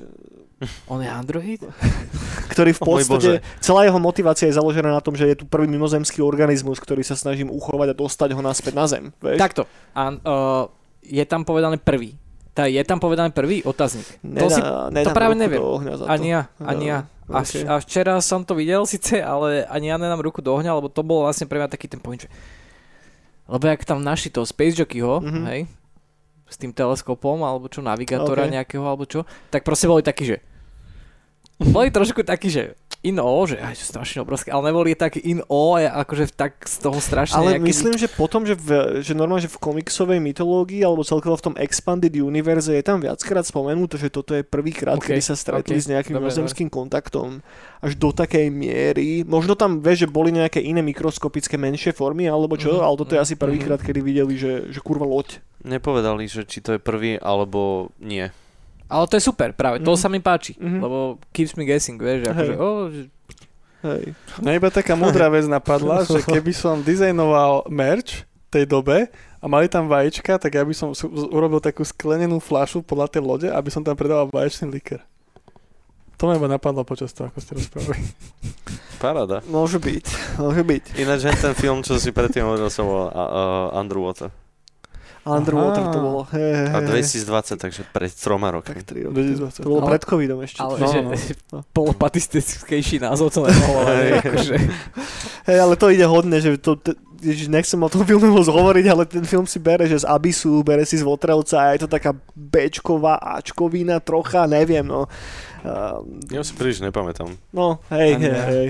On je android? ktorý v podstate, celá jeho motivácia je založená na tom, že je tu prvý mimozemský organizmus, ktorý sa snažím uchovať a dostať ho naspäť na zem, vieš. Takto. A, uh, je tam povedané prvý. Tá, je tam povedané prvý otáznik. Nedá, to si, nedám práve neviem. to. ani ja, ani ja. No, A, okay. a včera som to videl síce, ale ani ja nedám ruku do ohňa, lebo to bolo vlastne pre mňa taký ten point, že... Lebo jak tam našli toho Space Jockeyho, Mhm. mm-hmm. hej, s tým teleskopom, alebo čo, navigátora Okay. nejakého, alebo čo, tak proste boli takí, že... Boli trošku takí, že in o, že aj sú strašne obrovské, ale neboli takí in o, akože tak z toho strašne Ale nejaký- myslím, že potom, že, v, že normálne, že v komiksovej mytológii alebo celkovo v tom Expanded Universe je tam viackrát spomenuté, že toto je prvýkrát, OK, kedy sa stretli OK, s nejakým mimozemským kontaktom. Až do takej miery. Možno tam, vieš, že boli nejaké iné mikroskopické menšie formy alebo čo, Mhm, ale toto je mhm, asi prvýkrát, kedy videli, že, že kurva loď. Nepovedali, že či to je prvý, alebo nie. Ale to je super, práve, to Mhm. sa mi páči, Mhm. lebo keeps me guessing, vieš, že akože, oh, že Hej. Mňa iba taká múdra vec napadla, že keby som dizajnoval merch tej dobe a mali tam vajíčka, tak ja by som urobil takú sklenenú fľašu podľa tej lode, aby som tam predával vaječný liker. To ma iba napadlo počas toho, ako ste rozprávali. Paráda. Môže byť, môže byť. Ináč ten film, čo si predtým hovoril, sa volal uh, Underwater. Underwater Aha. to bolo. Hej, A hej. 2020, takže pred troma rokmi. Tak 3 roky. 2020. To bolo Ale- pred covidom ešte. ale čo? že no. polopatistickejší názov to nemohlo, ale akože, Hej, ale to ide hodne, že to, t- ježiš, nechcem o tom filme moc hovoriť, ale ten film si bere, že z Abysu, bere si z Votrelca a je to taká Bčková Ačkovina trocha, neviem, no. Um, Ja si príliš nepamätám. no, hej, hej, hej.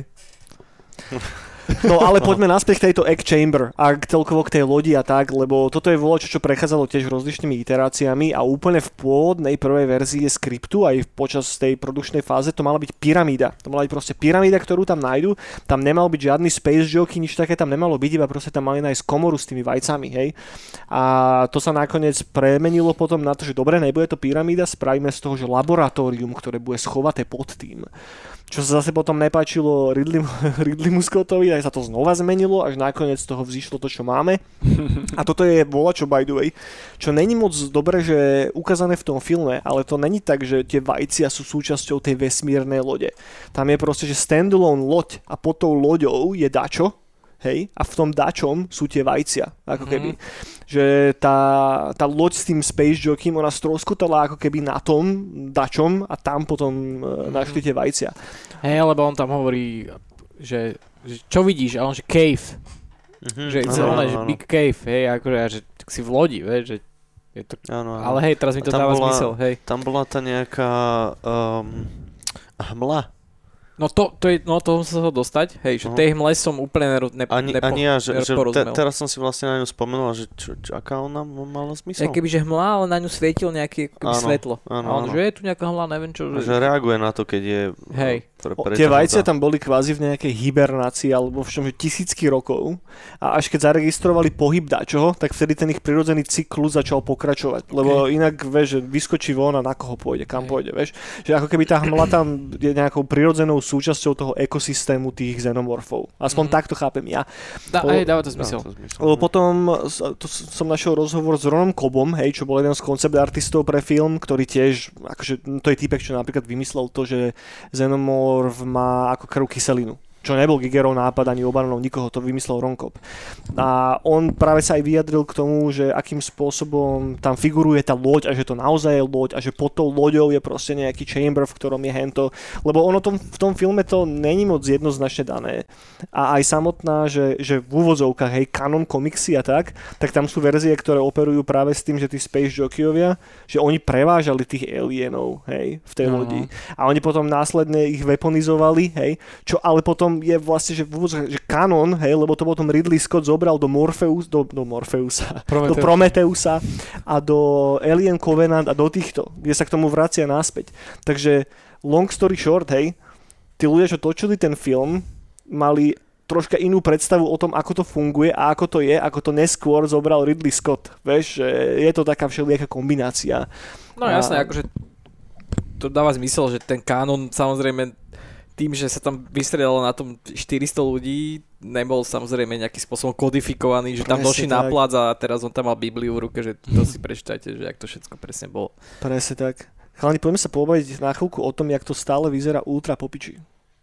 No ale poďme naspäť k tejto Egg Chamber a k celkovo k tej lodi a tak, lebo toto je volačo, čo prechádzalo tiež rozličnými iteráciami a úplne v pôvodnej prvej verzii skriptu aj počas tej produkčnej fáze to mala byť pyramída. To mala byť proste pyramída, ktorú tam nájdu. Tam nemal byť žiadny space jockey, nič také tam nemalo byť, iba proste tam mali nájsť komoru s tými vajcami, hej. A to sa nakoniec premenilo potom na to, že dobre, nebude to pyramída, spravíme z toho, že laboratórium, ktoré bude schovaté pod tým. Čo sa zase potom nepáčilo Ridley, Ridleymu Scottovi, aj sa to znova zmenilo, až nakoniec z toho vzýšlo to, čo máme. A toto je volačo, by the way, čo není moc dobre, že ukázané v tom filme, ale to není tak, že tie vajcia sú súčasťou tej vesmírnej lode. Tam je proste, že standalone loď a pod tou loďou je dačo, hej, a v tom dačom sú tie vajcia, ako Mhm. keby. Že tá, tá loď s tým Space Jockeym, ona stroskotala ako keby na tom dačom a tam potom mm našli tie vajcia. hej, lebo on tam hovorí, že, že čo vidíš, a on že cave, Mhm, že, zelené, áno, že big cave, hej, akože, a že tak si v lodi, vieš, že je to, áno. ale hej, teraz mi to dáva bola- zmysel, hej. Tam bola tá nejaká um, hmla. No to, to je, no to som sa ho dostať, hej, že Aha. tej hmle som úplne ne, ne, Ani, nepo, ani ja, že, že te, teraz som si vlastne na ňu spomenul, že čo, čo, aká ona mala zmysel? Ja keby, že hmla, ale na ňu svietil nejaké Áno, svetlo. áno, a on, áno. že je tu nejaká hmla, neviem čo. že Že... reaguje na to, keď je Hej. pre, O, tie vajcia tam boli kvázi v nejakej hibernácii alebo v čom, že tisícky rokov a až keď zaregistrovali pohyb dačoho, tak vtedy ten ich prirodzený cyklus začal pokračovať, lebo inak vieš, že vyskočí von a na koho pôjde, kam Hej. pôjde, vieš. Že ako keby tá hmla tam je nejakou prirodzenou súčasťou toho ekosystému tých xenomorfov. Aspoň Mhm. takto chápem ja. Dá, O- hej, dáva to zmysel. Lebo potom s- to som našiel rozhovor s Ronom Kobom, hej, čo bol jeden z koncept artistov pre film, ktorý tiež, akože no, to je týpek, čo napríklad vymyslel to, že Xenomorph má ako krv kyselinu čo nebol Gigerov nápad ani Obanov, nikoho, to vymyslel Ron Cobb. A on práve sa aj vyjadril k tomu, že akým spôsobom tam figuruje tá loď a že to naozaj je loď a že pod tou loďou je proste nejaký chamber, v ktorom je hento. Lebo ono tom, v tom filme to není moc jednoznačne dané. A aj samotná, že, že v úvodzovkách, hej, kanon komiksy a tak, tak tam sú verzie, ktoré operujú práve s tým, že tí Space Jockeyovia, že oni prevážali tých alienov, hej, v tej Áno. lodi. A oni potom následne ich weaponizovali, hej, čo ale potom je vlastne, že, že kanon, hej, lebo to potom Ridley Scott zobral do Morpheus, do, do Morpheusa, do Prometheus. Prometeusa a do Alien Covenant a do týchto, kde sa k tomu vracia naspäť. Takže long story short, hej, tí ľudia, čo točili ten film, mali troška inú predstavu o tom, ako to funguje a ako to je, ako to neskôr zobral Ridley Scott. Vieš, je to taká všelijaká kombinácia. No A- jasné, akože to dáva zmysel, že ten kánon samozrejme tým, že sa tam vystredalo na tom 400 ľudí, nebol samozrejme nejakým spôsobom kodifikovaný, že tam došli na plac a teraz on tam mal Bibliu v ruke, že to si prečítajte, že jak to všetko presne bolo. Presne tak. Chalani, poďme sa pobaviť na chvíľku o tom, jak to stále vyzerá ultra popiči.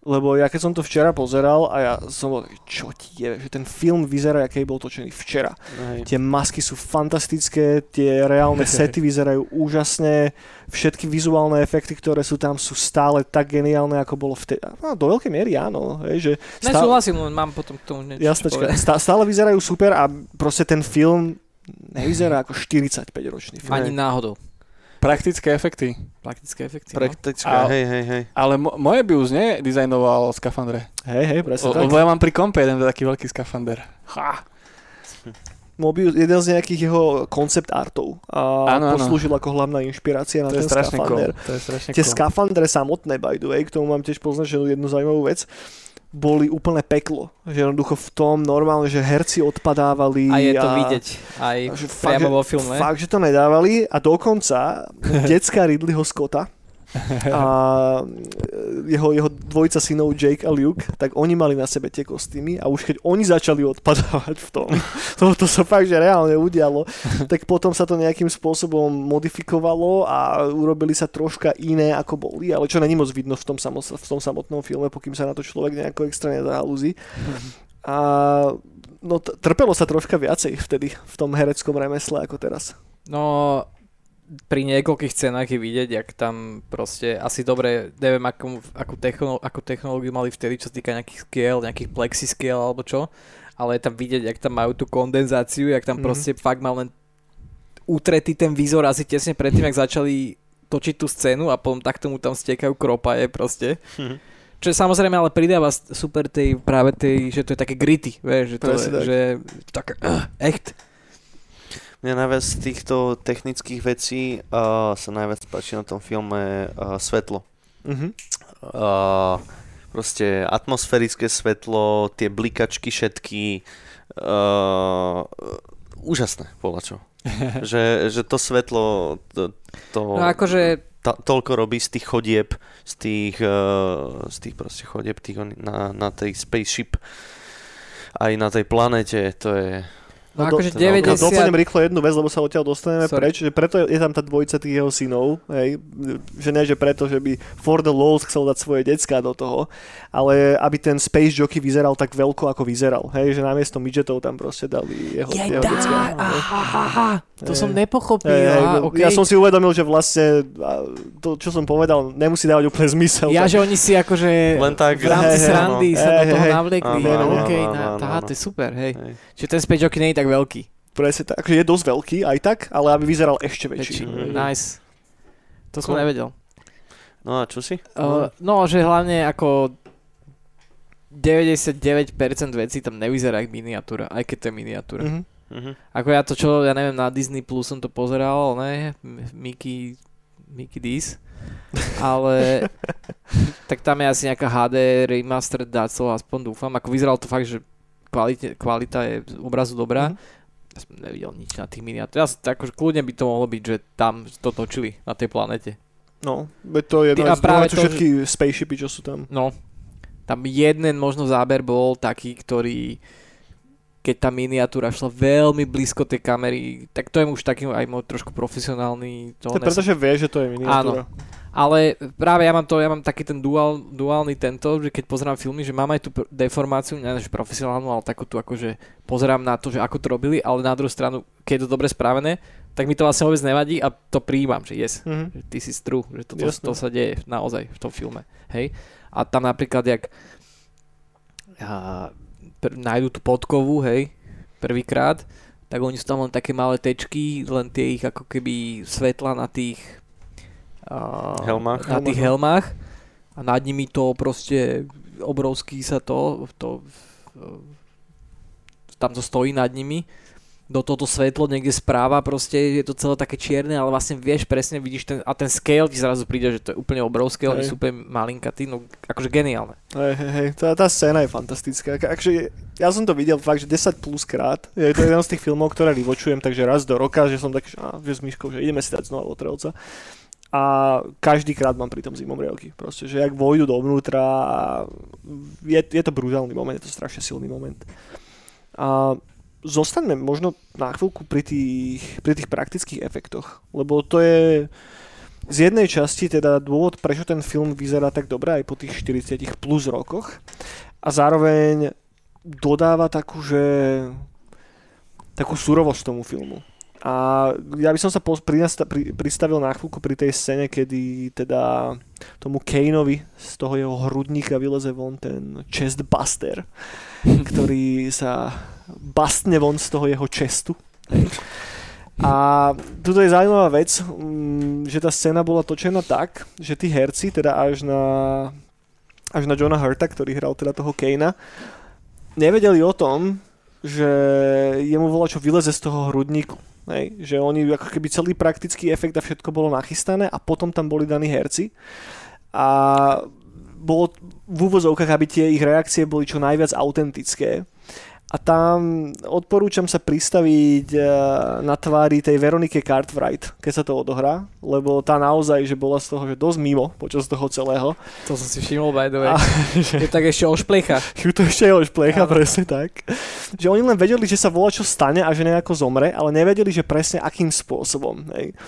Lebo ja keď som to včera pozeral a ja som bol, taký, čo ti je, že ten film vyzerá, aký bol točený včera. Hej. Tie masky sú fantastické, tie reálne sety vyzerajú úžasne, všetky vizuálne efekty, ktoré sú tam, sú stále tak geniálne, ako bolo vtedy. No, do veľkej miery áno, hej, že Nesúhlasím, len mám potom k tomu niečo jasne, stále vyzerajú super a proste ten film nevyzerá ako 45 ročný film. Ani náhodou. Praktické efekty. Praktické efekty. no. Praktická, A- hej, hej, hej. Ale mo- moje Bius nedizajnoval skafandre. Hej, hej, presne tak. Lebo ja mám pri kompe jeden taký veľký skafander. Ha. Mobius, jeden z nejakých jeho koncept artov a áno. poslúžil ako hlavná inšpirácia na To je ten strašne cool. skafander. To je strašne Tie cool. skafandre samotné, by the way, k tomu mám tiež poznačenú jednu zaujímavú vec, boli úplne peklo. Že jednoducho v tom normálne, že herci odpadávali. A je to vidieť aj a že fakt, priamo vo filme. Fakt, že to nedávali a dokonca decka Ridleyho Scotta a jeho, jeho dvojica synov Jake a Luke, tak oni mali na sebe tie kostýmy a už keď oni začali odpadávať v tom, lebo to sa fakt, že reálne udialo, tak potom sa to nejakým spôsobom modifikovalo a urobili sa troška iné ako boli, ale čo není moc vidno v tom, samo, v tom samotnom filme, pokým sa na to človek nejako extrémne zahalúzi. A no, t- trpelo sa troška viacej vtedy v tom hereckom remesle ako teraz. No, pri niekoľkých scénách je vidieť, jak tam proste asi dobre, neviem akú, akú, techno, akú technológiu mali vtedy, čo sa týka nejakých skiel, nejakých plexiskiel alebo čo, ale je tam vidieť, jak tam majú tú kondenzáciu, jak tam Mhm. proste fakt mal len utretý ten výzor asi tesne predtým, jak začali točiť tú scénu a potom tak tomu tam stekajú kropaje proste. Mhm. Čo je samozrejme ale pridáva super tej, práve tej, že to je také gritty, vieš, že to Presne je, tak. že také uh, echt. Mne najviac z týchto technických vecí uh, sa najviac páči na tom filme uh, svetlo. Mhm. Uh, proste atmosférické svetlo, tie blikačky všetky, uh, úžasné, čo. že, že to svetlo, to, to No akože to, toľko robí z tých chodieb, z tých, uh, z tých proste chodieb tých, na, na tej spaceship, aj na tej planete, to je... No do- akože to je veľké. Ja 90... doplním rýchlo jednu vec, lebo sa odtiaľ dostaneme Sorry. preč, že preto je tam tá dvojica tých jeho synov, hej, že ne, že preto, že by for the lols chcel dať svoje decka do toho, ale aby ten Space Jockey vyzeral tak veľko, ako vyzeral, hej, že namiesto midgetov tam proste dali jeho, Je jeho decka. aha, aha, to Hej. som nepochopil, Hej, hej, aha, Ja okay. som si uvedomil, že vlastne to, čo som povedal, nemusí dávať úplne zmysel. Ja, tak- že oni si akože Len tak, v rámci hej, srandy áno. sa do Hej, toho hej, navliekli. áno, no, áno, okay, áno, áno, aha, áno. to je super, hej. Hej. Čiže ten space jockey nie je tak veľký. Presne tak, akože je dosť veľký aj tak, ale aby vyzeral ešte väčší. Väčší. Mhm. Nice. To som Cool. nevedel. No a čo si? Uh, no, že hlavne ako 99% vecí tam nevyzerá ako miniatúra, aj keď to je miniatúra. Mhm. Mhm. Ako ja to čo, ja neviem, na Disney Plus som to pozeral, ne, Mickey, Mickey D's, ale tak tam je asi nejaká HD remaster dácov, aspoň dúfam, ako vyzeralo to fakt, že kvalite, kvalita je obrazu dobrá. Mhm. Ja som nevidel nič na tých miniatúrach. Ja akože kľudne by to mohlo byť, že tam to točili na tej planete. No, veď to je jedna z práve to, všetky spaceshipy, čo sú tam. No, tam jeden možno záber bol taký, ktorý keď tá miniatúra šla veľmi blízko tej kamery, tak to je už taký aj môj trošku profesionálny To tón. je preto, že vie, že to je miniatúra. Ale práve ja mám to, ja mám taký ten dual, duálny tento, že keď pozerám filmy, že mám aj tú deformáciu, nie že profesionálnu, ale takú tu akože pozerám na to, že ako to robili, ale na druhú stranu, keď je to dobre spravené, tak mi to vlastne vôbec nevadí a to prijímam, že yes, Mhm. že this is true, že toto, Jasné. to sa deje naozaj v tom filme, hej. A tam napríklad, jak a, pr- nájdu tú podkovu, hej, prvýkrát, tak oni sú tam len také malé tečky, len tie ich ako keby svetla na tých Helmách? na tých helmách a nad nimi to proste obrovský sa to, to tam to stojí nad nimi do toto svetlo niekde správa, proste je to celé také čierne, ale vlastne vieš presne, vidíš ten, a ten scale ti zrazu príde, že to je úplne obrovské, oni Hej. sú úplne malinkatí, no akože geniálne. Hej, hej, hej, tá, tá scéna je fantastická. Ak- Akže, ja som to videl fakt, že 10 plus krát. Je to jeden z tých filmov, ktoré vyvočujem, takže raz do roka, že som taký, že, á, že s myškou, že ideme si dať znova Votrelca. A každý krát mám pri tom zimomrievky. Proste, že jak vojdu dovnútra a je, je to brutálny moment, je to strašne silný moment. A zostaňme možno na chvíľku pri tých, pri tých praktických efektoch, lebo to je z jednej časti teda dôvod, prečo ten film vyzerá tak dobre aj po tých 40 plus rokoch a zároveň dodáva takú, že takú surovosť tomu filmu. A ja by som sa pristavil na chvíľku pri tej scéne, kedy teda tomu Kaneovi z toho jeho hrudníka vyleze von ten chest buster, ktorý sa bastne von z toho jeho chestu. A tuto je zaujímavá vec, mm, že tá scéna bola točená tak, že tí herci, teda až na, až na Johna Hurta, ktorý hral teda toho Kanea, nevedeli o tom, že jemu volá, čo vyleze z toho hrudníku. Hej, že oni ako keby celý praktický efekt a všetko bolo nachystané a potom tam boli daní herci a bolo v úvozovkách, aby tie ich reakcie boli čo najviac autentické. A tam odporúčam sa pristaviť eh, na tvári tej Veronike Cartwright, keď sa to odohrá, lebo tá naozaj, že bola z toho, že dosť mimo počas toho celého. To som si všimol by the way. A, Je tak ešte ošplecha. ju to ešte je už plecha, Áno. presne tak. Že oni len vedeli, že sa volá, čo stane a že nejako zomre, ale nevedeli, že presne akým spôsobom. Hej.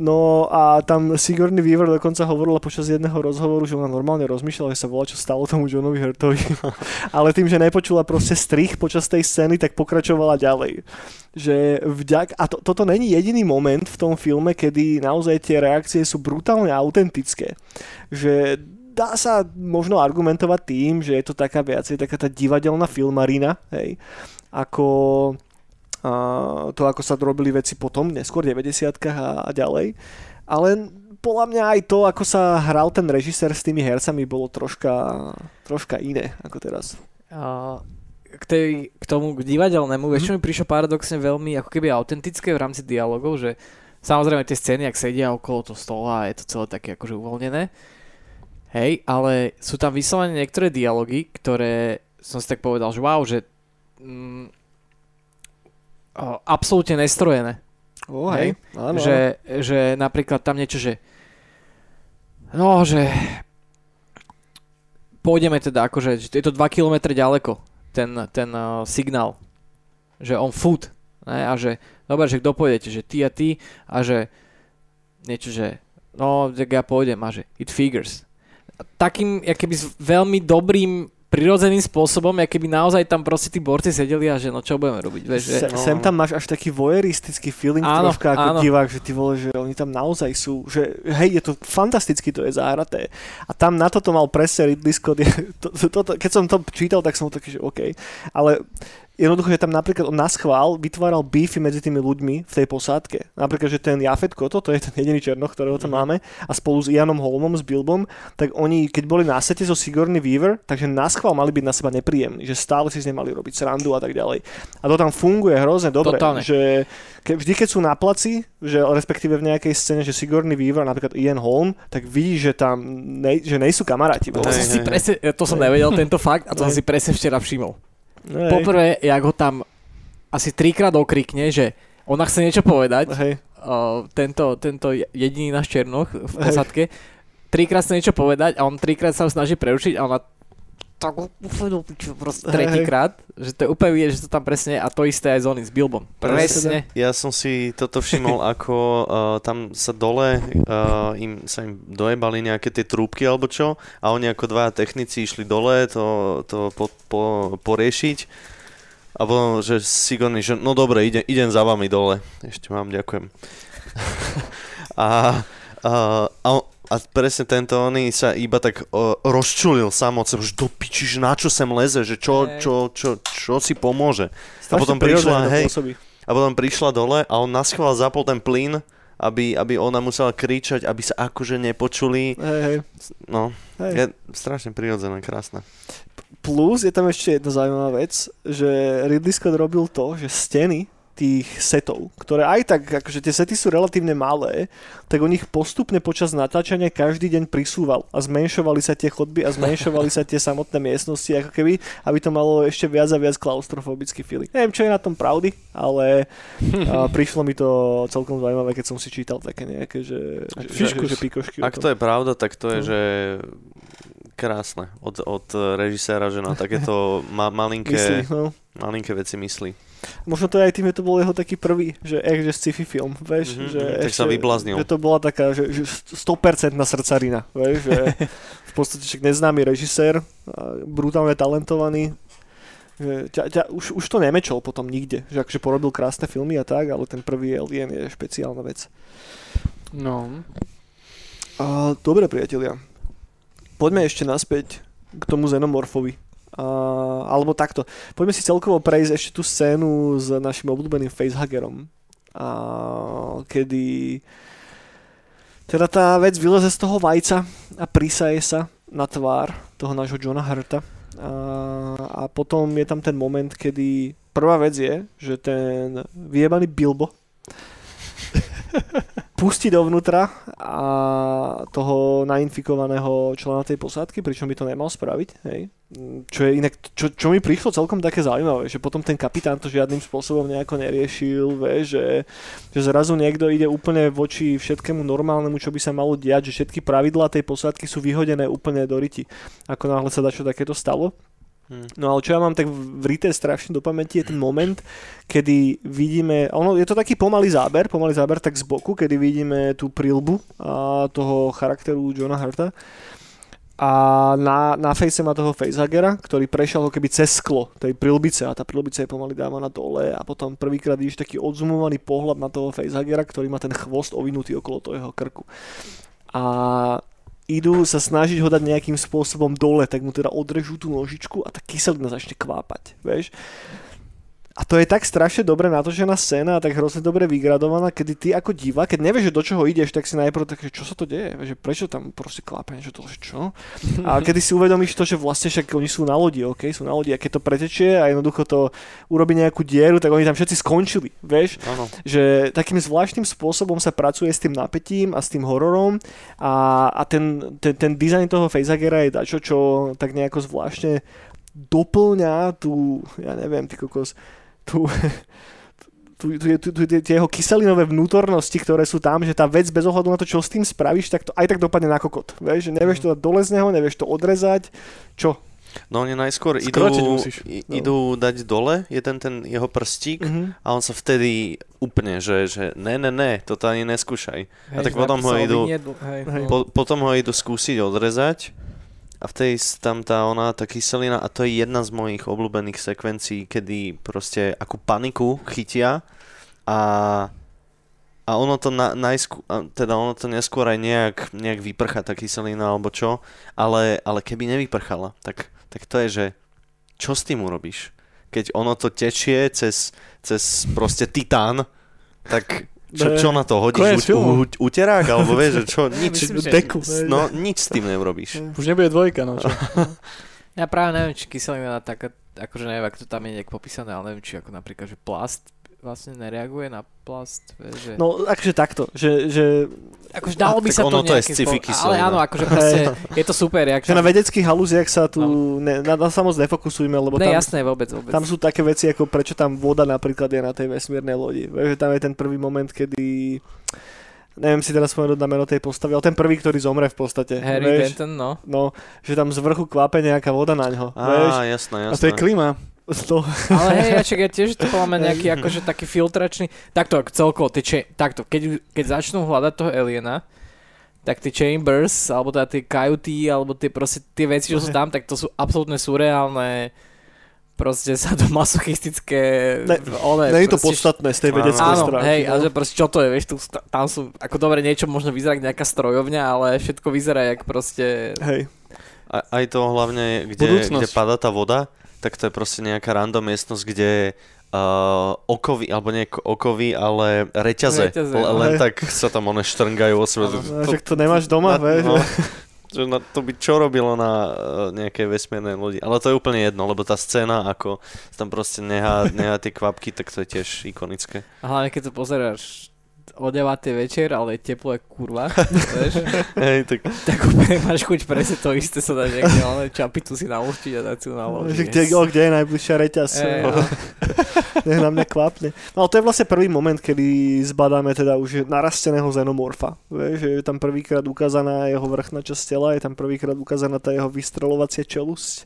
No a tam Sigourney Weaver dokonca hovorila počas jedného rozhovoru, že ona normálne rozmýšľala, že sa volá, čo stalo tomu Johnovi Hurtovi. ale tým, že nepočula proste strich počas tej scény, tak pokračovala ďalej. Že vďak... A to, toto není jediný moment v tom filme, kedy naozaj tie reakcie sú brutálne autentické. Že dá sa možno argumentovať tým, že je to taká viacej taká tá divadelná filmarina, hej, ako to, ako sa robili veci potom, neskôr 90 a, a ďalej. Ale podľa mňa aj to, ako sa hral ten režisér s tými hercami, bolo troška, troška iné ako teraz. K, tej, k tomu k divadelnému, mm-hmm. vieš čo mi prišlo paradoxne veľmi ako keby autentické v rámci dialogov, že samozrejme tie scény, ak sedia okolo toho stola a je to celé také akože uvoľnené, hej, ale sú tam vyslovené niektoré dialógy, ktoré som si tak povedal, že wow, že mm, absolútne nestrojené. Oh, Hej. Áno, že, že napríklad tam niečo, že no, že pôjdeme teda akože, že je to 2 km ďaleko ten, ten uh, signál, že on food ne? a že dobre, že kto pôjdete, že ty a ty a že niečo, že no, tak ja pôjdem a že it figures. Takým, keby veľmi dobrým prirodzeným spôsobom, keby naozaj tam proste tí borci sedeli a že no čo budeme robiť, vieš, že... Se, no. Sem tam máš až taký voyeuristický feeling Áno, troška ako áno. divák, že ty vole, že oni tam naozaj sú, že hej, je to fantasticky, to je zahraté. A tam na toto mal presne Ridley Scott, je, to, to, to, keď som to čítal, tak som taký, že OK. Ale jednoducho, že tam napríklad on na schvál vytváral beefy medzi tými ľuďmi v tej posádke. Napríklad, že ten Jafet Koto, to je ten jediný černoch, ktorého tam Mhm. máme, a spolu s Ianom Holmom, s Bilbom, tak oni, keď boli na sete so Sigourney Weaver, takže na schvál mali byť na seba nepríjemní, že stále si z nej mali robiť srandu a tak ďalej. A to tam funguje hrozne dobre, Totálne. že ke, vždy, keď sú na placi, že respektíve v nejakej scéne, že Sigourney Weaver, napríklad Ian Holm, tak vidí, že tam nej, že nejsú kamaráti. To Hej, si hej, presne, to som nevedel, tento fakt, a to som si presne včera všimol. Hej. Poprvé, jak ho tam asi trikrát okrikne, že ona chce niečo povedať, Hej. uh, tento, tento jediný náš Černoch v posadke, trikrát chce niečo povedať a on trikrát sa ho snaží prerušiť a ona tak piču, proste tretíkrát, že to je úplne vidieť, že to tam presne a to isté aj s oným, s Bilbom. Presne. Ja som si toto všimol, ako uh, tam sa dole uh, im, sa im dojebali nejaké tie trúbky alebo čo a oni ako dva technici išli dole to, to po, po, poriešiť a potom, že Sigourney, že no dobre, ide, idem za vami dole. Ešte mám, ďakujem. a, a, a, a presne tento oný sa iba tak uh, rozčulil sám od seba, že do piči, že na čo sem leze, že čo, Hej. čo, čo, čo, si pomôže. Strašne potom prirodzené prišla, hej, a potom prišla dole a on naschvál zapol ten plyn, aby, aby ona musela kričať, aby sa akože nepočuli. Hej, hej. No, Hej. je strašne prirodzené, krásne. Plus je tam ešte jedna zaujímavá vec, že Ridley Scott robil to, že steny tých setov, ktoré aj tak, akože tie sety sú relatívne malé, tak on ich postupne počas natáčania každý deň prisúval a zmenšovali sa tie chodby a zmenšovali sa tie samotné miestnosti, ako keby, aby to malo ešte viac a viac klaustrofobický feeling. Neviem, čo je na tom pravdy, ale a, prišlo mi to celkom zaujímavé, keď som si čítal také nejaké, že, že, že, že pikošky. Ak to je pravda, tak to je, No. že krásne od, od režiséra, že na takéto ma- malinké, Myslí, no. malinké veci myslí. Možno to aj tým, že to bol jeho taký prvý, že echt, že sci-fi film, vieš, Mhm, že mhm, tak sa vybláznil. Že to bola taká, že, že 100% na srdcarina, vieš, že v podstate však neznámy režisér, brutálne talentovaný, že ťa, ťa, už, už to nemečol potom nikde, že akože porobil krásne filmy a tak, ale ten prvý Alien je špeciálna vec. No. A, dobre, priatelia, poďme ešte naspäť k tomu Xenomorfovi. A, alebo takto. Poďme si celkovo prejsť ešte tú scénu s našim obľúbeným facehuggerom. A, kedy teda tá vec vyleze z toho vajca a prisaje sa na tvár toho nášho Johna Harta. A, a potom je tam ten moment, kedy prvá vec je, že ten vyjebaný Bilbo pustí dovnútra a toho nainfikovaného člena tej posádky, pričom by to nemal spraviť, hej. Čo je inak, čo, čo mi prišlo celkom také zaujímavé, že potom ten kapitán to žiadnym spôsobom nejako neriešil, vie, že, že zrazu niekto ide úplne voči všetkému normálnemu, čo by sa malo diať, že všetky pravidlá tej posádky sú vyhodené úplne do riti. Ako náhle sa dačo takéto stalo. Hm. No ale čo ja mám tak vrité strašne do pamäti je ten moment, kedy vidíme, ono je to taký pomalý záber, pomalý záber tak z boku, kedy vidíme tú prilbu a toho charakteru Johna Harta a na, na face má toho facehuggera, ktorý prešiel ako keby cez sklo tej prilbice a tá prilbica je pomaly dávaná dole a potom prvýkrát vidíš taký odzumovaný pohľad na toho facehuggera, ktorý má ten chvost ovinutý okolo toho jeho krku. A idú sa snažiť ho dať nejakým spôsobom dole, tak mu teda odrežú tú nožičku a tá kyselina začne kvápať, vieš. A to je tak strašne dobre natočená scéna a tak hrozne dobre vygradovaná, kedy ty ako divák, keď nevieš, že do čoho ideš, tak si najprv tak, že čo sa to deje, že prečo tam proste klápe niečo to, že čo? A kedy si uvedomíš to, že vlastne však oni sú na lodi, ok, sú na lodi a keď to pretečie a jednoducho to urobí nejakú dieru, tak oni tam všetci skončili, vieš? Áno. že takým zvláštnym spôsobom sa pracuje s tým napätím a s tým hororom a, a ten, ten, ten dizajn toho facehuggera je dačo, čo tak nejako zvláštne doplňa tú, ja neviem, ty kokos, tú, tu, tu, tu, tu, tie jeho kyselinové vnútornosti, ktoré sú tam, že tá vec bez ohľadu na to, čo s tým spravíš, tak to aj tak dopadne na kokot. Vieš, že nevieš to dať dole z neho, nevieš to odrezať. Čo? No oni najskôr idú, musíš. i- No. idú dať dole, je ten, ten jeho prstík Mhm. a on sa vtedy úplne, že, že ne, ne, ne, toto ani neskúšaj. A tak potom ho idú- hej, Hej. no. Po, potom ho idú skúsiť odrezať a v tej tam tá ona, tá kyselina a to je jedna z mojich obľúbených sekvencií, kedy proste akú paniku chytia a a ono to na, najskú, teda ono to neskôr aj nejak, nejak vyprcha tá kyselina alebo čo, ale, ale keby nevyprchala, tak, tak to je, že čo s tým urobíš? keď ono to tečie cez, cez proste titán, tak čo, čo na to hodíš? U, u, uterák? Alebo vieš, že čo? Nič, myslím, že- Deku. no, nič s tým neurobíš. Už nebude dvojka, no čo. Ja práve neviem, či kyselina taká, akože neviem, ako to tam je nejak popísané, ale neviem, či ako napríklad, že plast vlastne nereaguje na plast, že... No, akože takto, že, že, akože dalo by sa ono to to je sci-fi spôsobom- Ale áno, akože proste, je to super, jak že na vedeckých halúziach sa tu ne, na, na sa moc nefokusujme, lebo Ne, tam, jasné, vôbec, vôbec. tam sú také veci, ako prečo tam voda napríklad je na tej vesmírnej lodi. Že tam je ten prvý moment, kedy neviem si teraz spomenúť na meno tej postavy, ale ten prvý, ktorý zomre v podstate. Harry vieš, Benton, no. No, že tam z vrchu kvape nejaká voda na ňo. vieš? Á, jasné, A to je jasné. klima. To, Ale hej, ja, čak, ja tiež to mňa nejaký akože taký filtračný, takto celkovo, tie cha- takto, keď, keď začnú hľadať toho aliena, tak tie chambers, alebo teda tie kajuty, alebo tie proste tie veci, čo sú tam, tak to sú absolútne surreálne proste sadomasochistické Ne, one, nie je to podstatné z tej vedeckej Áno, stránky. hej, no. a že proste čo to je, vieš, tu, tam sú, ako dobre, niečo možno vyzerá nejaká strojovňa, ale všetko vyzerá jak proste, Hej. A, aj to hlavne, kde, Budúcnosť. kde padá tá voda, tak to je proste nejaká random miestnosť, kde uh, okovy, alebo nie ko- okovy, ale reťaze, Reťaze, L- no. len tak sa tam one štrngajú o sebe. Že to nemáš doma, na, vieš. no, že na, to by čo robilo na uh, nejakej vesmiernej lodi. Ale to je úplne jedno, lebo tá scéna, ako sa tam proste nehá, nehá tie kvapky, tak to je tiež ikonické. a hlavne keď to pozeráš o 9. večer, ale je teplo je kurva, vieš, Hej, tak tak úplne máš chuť presne to isté sa dať niekde, ale čapicu si naložiť a dať si ju Že naložiť. kde, o, kde je najbližšia reťaz. Ej, no. no. Nech na mňa kvapne. No ale to je vlastne prvý moment, kedy zbadáme teda už narasteného xenomorfa. Vieš, že je tam prvýkrát ukázaná jeho vrchná časť tela, je tam prvýkrát ukázaná tá jeho vystrelovacia čelusť.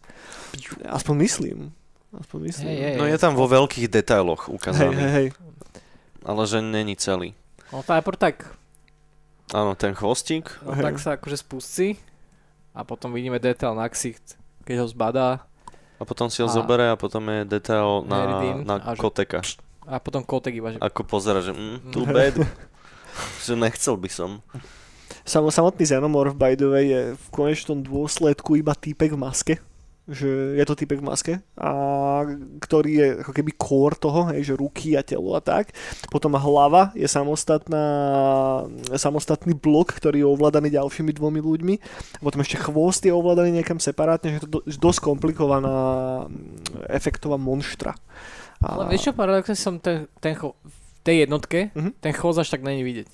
Aspoň myslím. Aspoň myslím. Hej, hej. no je tam vo veľkých detailoch hej, ukázaný, hej, hej. ale že není celý. No najprv tak, Áno, ten chvostík, no, tak sa akože spustí a potom vidíme detail na ksicht, keď ho zbadá a potom si ho A- zoberie a potom je detail na, na a že- koteka. a potom kotek iba, že Ako pozera, že mm, too bad. že nechcel by som. Sam, samotný xenomorf, by the way, je v konečnom dôsledku iba týpek v maske. Že je to týpek v maske, a ktorý je ako keby core toho, hej, že ruky a telo a tak. Potom hlava je samostatná, samostatný blok, ktorý je ovládaný ďalšími dvomi ľuďmi. A potom ešte chvost je ovládaný niekam separátne, že je to do, dosť komplikovaná mm, efektová monštra. A ale vieš čo, paradoxne som ten, ten cho, v tej jednotke, Mhm. ten chvost až tak není vidieť.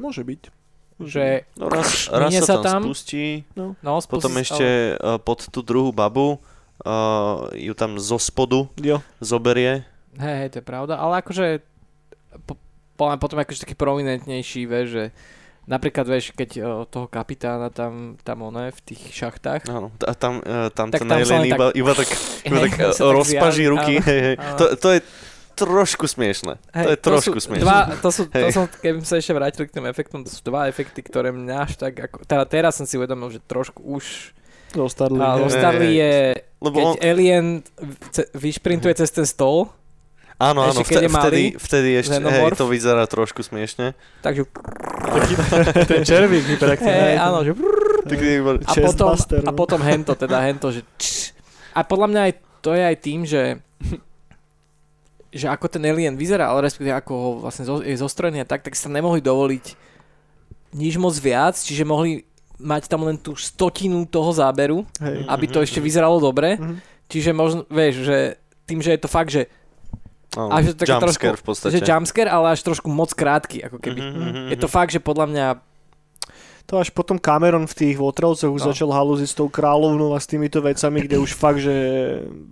Môže byť. Že, No raz, raz sa sa tam, tam. spustí, no, spustí potom ešte uh, pod tú druhú babu uh, ju tam zo spodu Jo. zoberie. Hej, hej, to je pravda, ale akože po, po, potom akože taký prominentnejší, vieš, že napríklad, vieš, keď o, toho kapitána tam, tam one v tých šachtách, Áno, a tam, tam Tak ten tam alien tak- iba, iba tak, iba tak tak rozpaží ruky. áno. Áno. To, to je trošku smiešne. Hej, to je trošku sú smiešne. Dva, to sú, to Hej. som, keby sa ešte vrátili k tým efektom, to sú dva efekty, ktoré mňa až tak, ako, teda teraz som si uvedomil, že trošku už Zostarli. a hej. Lostarly je, Lebo keď on, alien ce, vyšprintuje cez ten stôl, áno, áno, ešte vtedy, vtedy, vtedy ešte, hej, xenomorf. to vyzerá trošku smiešne. takže Ten červík hyperaktivný. hej, áno, že a potom, a no. potom hento, teda hento, že a podľa mňa aj to je aj tým, že že ako ten alien vyzerá, ale respektíve ako ho vlastne zo, je zostrojený a tak, tak tam nemohli dovoliť nič moc viac, čiže mohli mať tam len tú stotinu toho záberu, Hej. aby to ešte vyzeralo dobre. Mhm. Čiže možno, vieš, že tým, že je to fakt, že, áno, a že to také jumpscare trošku- v podstate. že jumpscare, ale až trošku moc krátky, ako keby. Mhm, mhm, Je to fakt, že podľa mňa To až potom Cameron v tých Votrelcoch už No. začal halúziť s tou kráľovnou a s týmito vecami, kde už fakt, že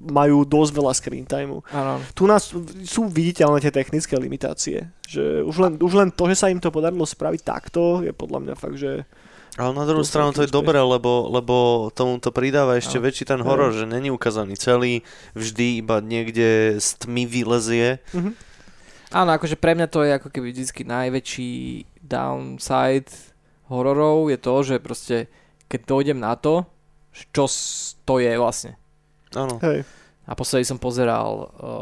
majú dosť veľa screen timeu. áno, Tu nás sú viditeľné tie technické limitácie. Že už, len, už len to, že sa im to podarilo spraviť takto, je podľa mňa fakt, že... Ale na druhú To stranu to je dobré, lebo, lebo tomu to pridáva ešte No. väčší ten horor, že není ukázaný celý, vždy iba niekde z tmy vylezie. Mhm. Áno, akože pre mňa to je ako keby vždycky najväčší downside hororov je to, že proste keď dojdem na to, čo to je vlastne. Áno. Hej. A posledný som pozeral, uh,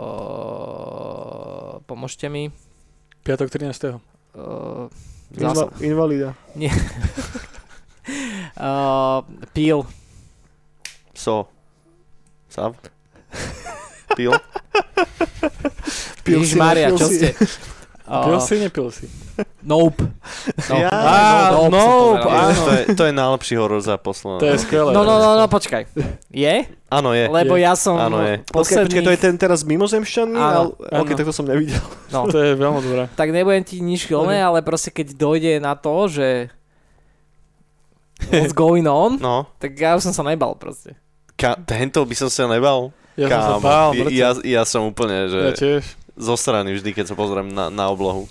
pomôžte mi, Piatok 13. uh, Inva- zásad, invalida. uh, Peel, So. Sav? Pil? Pil si, Ježišmária, nepil čo si? ste? Pil Uh, si, nepil si. Nope. No. Ja, Á, Nope nope, áno. To je, to je najlepší horor za posledné. To je skvelé. No, no, no, no, počkaj. Je? Áno, je. Lebo ja som Áno, je. Počkaj, počkaj, to je ten teraz mimozemšťaný? Áno, ale... Ok, tak to som nevidel. No, To je veľmi dobré. tak nebudem ti nič filmé, ale proste keď dojde na to, že what's going on, No, tak ja už som sa nebal proste. ka- tento by som sa nebal. Ja som sa Kámo, bál, ja, ja, ja som úplne, že Ja tiež. zo strany vždy, keď sa pozriem na, na oblohu.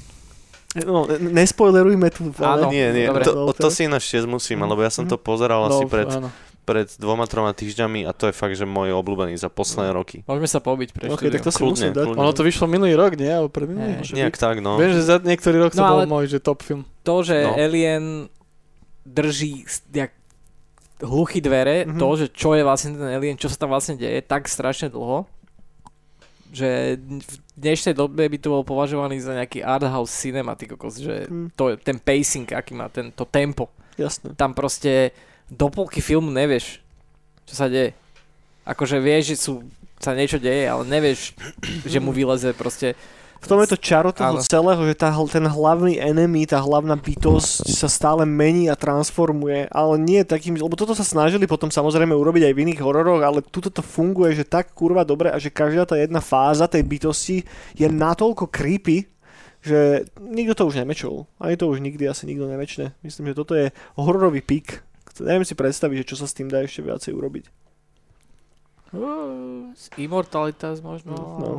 No, ne- nespoilerujme tu. Áno. ale- nie, nie, dobre. to, o, to si ináč tiež musím, lebo ja som to pozeral asi No, pred, áno. pred dvoma, troma týždňami a to je fakt, že môj obľúbený za posledné roky. Môžeme sa pobiť pre Ok, tak to si Kľudne, musím dať. kľudne. Ono to vyšlo minulý rok, nie? Alebo pred minulý? Nie. Nejak byť. tak, no. Viem, že za niektorý rok to No, bol ale- môj, že top film. To, že No. Alien drží jak hluchy dvere, Mhm. to, že čo je vlastne ten Alien, čo sa tam vlastne deje, tak strašne dlho, že v dnešnej dobe by to bol považovaný za nejaký art house cinema, ty kokos, že Hm. to, ten pacing, aký má, ten, to tempo. Jasné. Tam proste do polky filmu nevieš, čo sa deje. Akože vieš, že sú, sa niečo deje, ale nevieš, že mu vyleze proste V tom je to čaro toho Áno. celého, že tá, ten hlavný enemy, tá hlavná bytosť sa stále mení a transformuje, ale nie takým, lebo toto sa snažili potom samozrejme urobiť aj v iných hororoch, ale tuto to funguje, že tak kurva dobre a že každá tá jedna fáza tej bytosti je natoľko creepy, že nikto to už nemečol. Ani to už nikdy asi nikto nemečne. Myslím, že toto je hororový pík. Neviem si predstaviť, že čo sa s tým dá ešte viacej urobiť. uh, Immortalitas možno. No. No,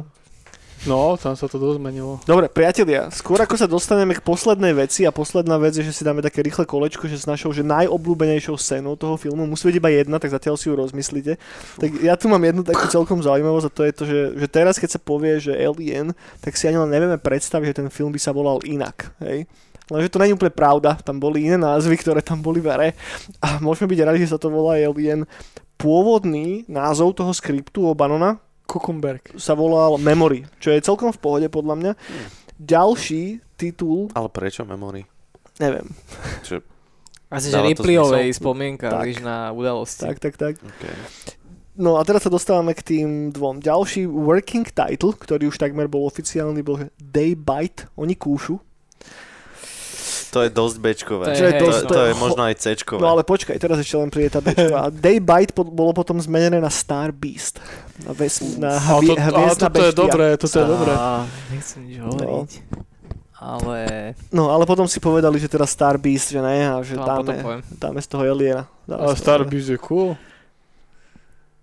tam sa to dosť. Dobre, priatelia, skôr ako sa dostaneme k poslednej veci a posledná vec je, že si dáme také rýchle kolečko, že s našou že najobľúbenejšou scénou toho filmu musí byť iba jedna, tak zatiaľ si ju rozmyslíte. Tak ja tu mám jednu takú celkom zaujímavosť a to je to, že, že teraz keď sa povie, že Alien, tak si ani len nevieme predstaviť, že ten film by sa volal inak. Hej? Lenže to není úplne pravda, tam boli iné názvy, ktoré tam boli v hre a môžeme byť radi, že sa to volá Alien. Pôvodný názov toho skriptu Obanona, Kukumberg. sa volal Memory, čo je celkom v pohode podľa mňa. Ďalší titul, Ale prečo memory? neviem, Asi, že Ripleyovej spomienka, Tak. vieš, na udalosti. tak, tak, tak. Okay. No a teraz sa dostávame k tým dvom. Ďalší working title, ktorý už takmer bol oficiálny, bol že Day Bite, oni kúšu. To je dosť bečkové. To je- Čo je dosť, to, to to je možno aj cečkové. No ale počkaj, teraz ešte len príde tá bečka. Day Bite po, bolo potom zmenené na Star Beast. Na, ves, na Ale, hvie, to, ale hviezdna toto je dobré, toto je dobré. Nechcem nič hovoriť. Ale No ale potom si povedali, že teraz Star Beast, že ne, a že to potom dáme, dáme z toho Aliena. Dáme Ale Star. Beast je cool.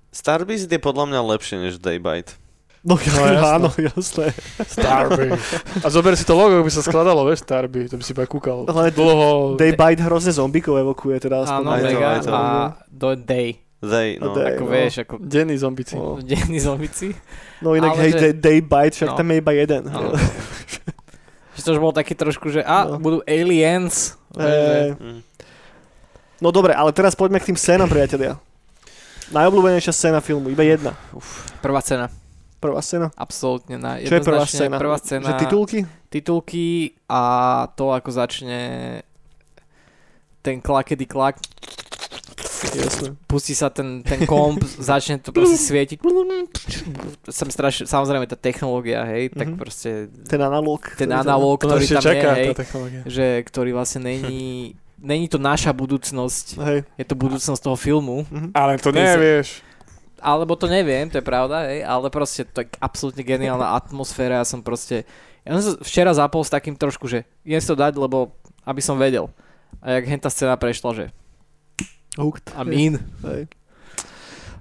Starbeast je podľa mňa lepšie než Daybite. No, No, no jasné. áno, jasné. Starbeast. A zober si to logo, by sa skladalo, vieš, Starbeast, to by si iba kúkal. Ale Dlho... Day Bite hrozne zombíkov evokuje teda. aspoň Áno, mega. to. A do day. They, no. Day. Ako no. vieš, ako Denní zombici. No. denní zombici. No inak, Ale hej, že- day, day Bite, však No. tam je iba jeden. Áno. Že to už bol taký trošku, že a, No. budú aliens. Mm. No dobre, ale teraz poďme k tým scénam, priatelia. Najobľúbenejšia scéna filmu, iba jedna. Prvá cena. Prvá scéna. Absolútne. Na, Čo je prvá scéna? Prvá scéna. Že titulky? Titulky a to, ako začne ten klakedy klak, Jasné. pustí sa ten, ten komp, začne to proste svietiť. Som strašne, samozrejme tá technológia, hej, tak Mhm. proste Ten analóg. ten ktorý tam- analóg, ktorý tam čaká, je, hej, že, ktorý vlastne není, není to naša budúcnosť, Hej. je to budúcnosť toho filmu. Mhm. Ale to nevieš. Alebo to neviem, to je pravda, hej, ale proste to je absolútne geniálna atmosféra, ja som proste, ja som sa včera zapol s takým trošku, že idem si to dať, lebo aby som vedel. A jak henta scéna prešla, že Hooked. I'm in. Hej.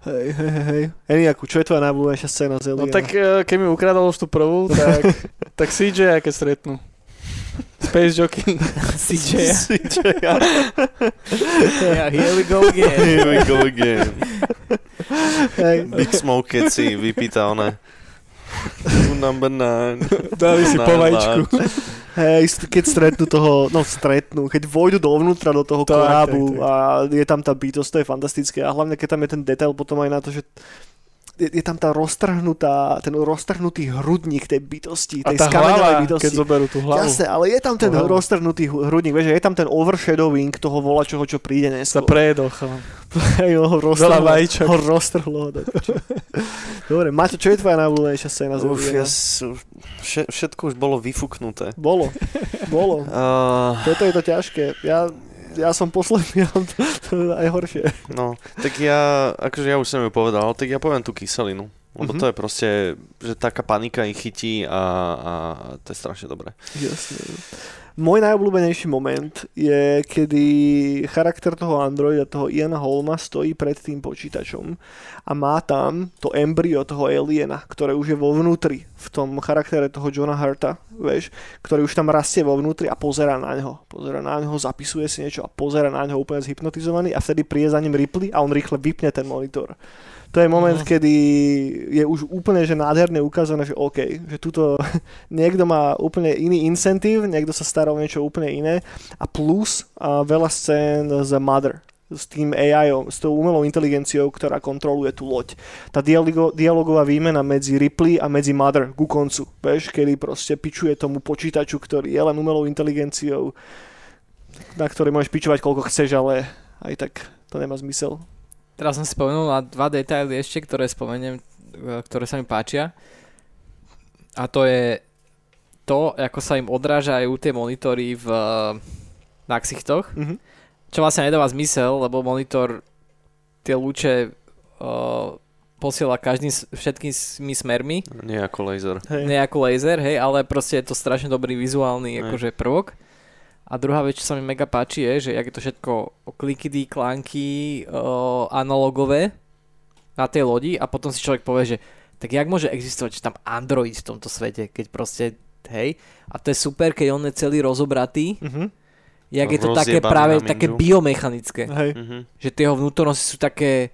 Hej, hej, hej. Eniaku, čo je tvoja najobľúbenejšia scéna z No Aliena? tak eh, keď mi ukradol už tú prvú, tak, tak CJ, keď stretnú. Space Jockey. CJ. yeah, here we go again. Here we go again. Hej. Big Smoke, keď si vypýta one. Number nine. Dali si lives. Hej, keď stretnú toho, no stretnú, keď vojdu dovnútra do toho Tak, korábu tak, tak. a je tam tá bytosť, to je fantastické a hlavne keď tam je ten detail potom aj na to, že je, je tam tá roztrhnutá, ten roztrhnutý hrudník tej bytosti, tej hlava, bytosti. keď zoberú tú hlavu. Jasne, ale je tam ten hlavu. roztrhnutý hrudník, vieš, že je tam ten overshadowing toho volačoho, čo príde Sa neskôr. prejedol, chalan. Hej, ho roztrhlo, vajíčok. ho roztrhlo. Dobre, Maťo, čo je tvoja najobľúbenejšia scéna Uf, ja sú, vše, všetko už bolo vyfúknuté. Bolo, bolo. Uh, Preto je to ťažké. Ja, ja som posledný, a to, to je najhoršie. no, tak ja, akože ja už som ju povedal, tak ja poviem tú kyselinu. Lebo Mhm. to je proste, že taká panika ich chytí a, a to je strašne dobré. Jasne. Môj najobľúbenejší moment je, kedy charakter toho androida, toho Iana Holma, stojí pred tým počítačom a má tam to embryo toho aliena, ktoré už je vo vnútri, v tom charaktere toho Johna Hurta, vieš, ktorý už tam rastie vo vnútri a pozera na neho. Pozera na neho, zapisuje si niečo a pozera na neho úplne zhypnotizovaný a vtedy príde za ním Ripley a on rýchle vypne ten monitor. To je moment, Mhm. kedy je už úplne že nádherne ukázané, že OK, že tuto niekto má úplne iný incentív, niekto sa stará o niečo úplne iné a plus a veľa scén z Mother s tým AI, s tou umelou inteligenciou, ktorá kontroluje tú loď. Tá dialogo, dialogová výmena medzi Ripley a medzi Mother ku koncu, vieš, kedy proste pičuje tomu počítaču, ktorý je len umelou inteligenciou, na ktorej môžeš pičovať koľko chceš, ale aj tak to nemá zmysel. Teraz som si spomenul na dva detaily ešte, ktoré spomeniem, e, ktoré sa mi páčia. A to je to, ako sa im odrážajú tie monitory v, na ksichtoch. Mhm. Čo vlastne nedáva zmysel, lebo monitor tie lúče uh, posiela každým, s- všetkými smermi, Nie ako laser. Hej. nie ako laser, hej, ale proste je to strašne dobrý vizuálny Hej. akože prvok. A druhá vec, čo sa mi mega páči, je, že jak je to všetko klikity, klanky, uh, analogové na tej lodi a potom si človek povie, že tak jak môže existovať že tam Android v tomto svete, keď proste, hej, a to je super, keď on je celý rozobratý, Mhm. jak je to také Rozjebaný práve na také biomechanické Hej. Mhm. že tie jeho vnútornosti sú také,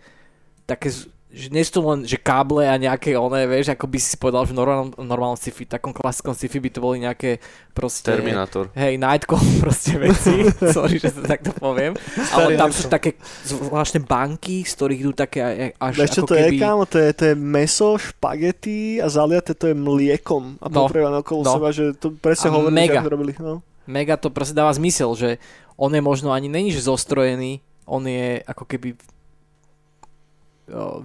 také že nie sú to len že káble a nejaké oné, vieš, ako by si povedal, že v normálnom, normálnom sci-fi, takom klasickom sci-fi by to boli nejaké proste... Terminátor. Hej, Nightcall proste veci, sorry, že to takto poviem, ale tam sú také zvláštne banky, z ktorých idú také až Vieš čo ako to je, keby... kámo? To je, to je meso, špagety a zaliate to je mliekom a No, poprievané okolo no. seba, že to presne A hovorili, že mega. ako to robili. No. Mega to proste dáva zmysel, že on je možno ani není že zostrojený, on je ako keby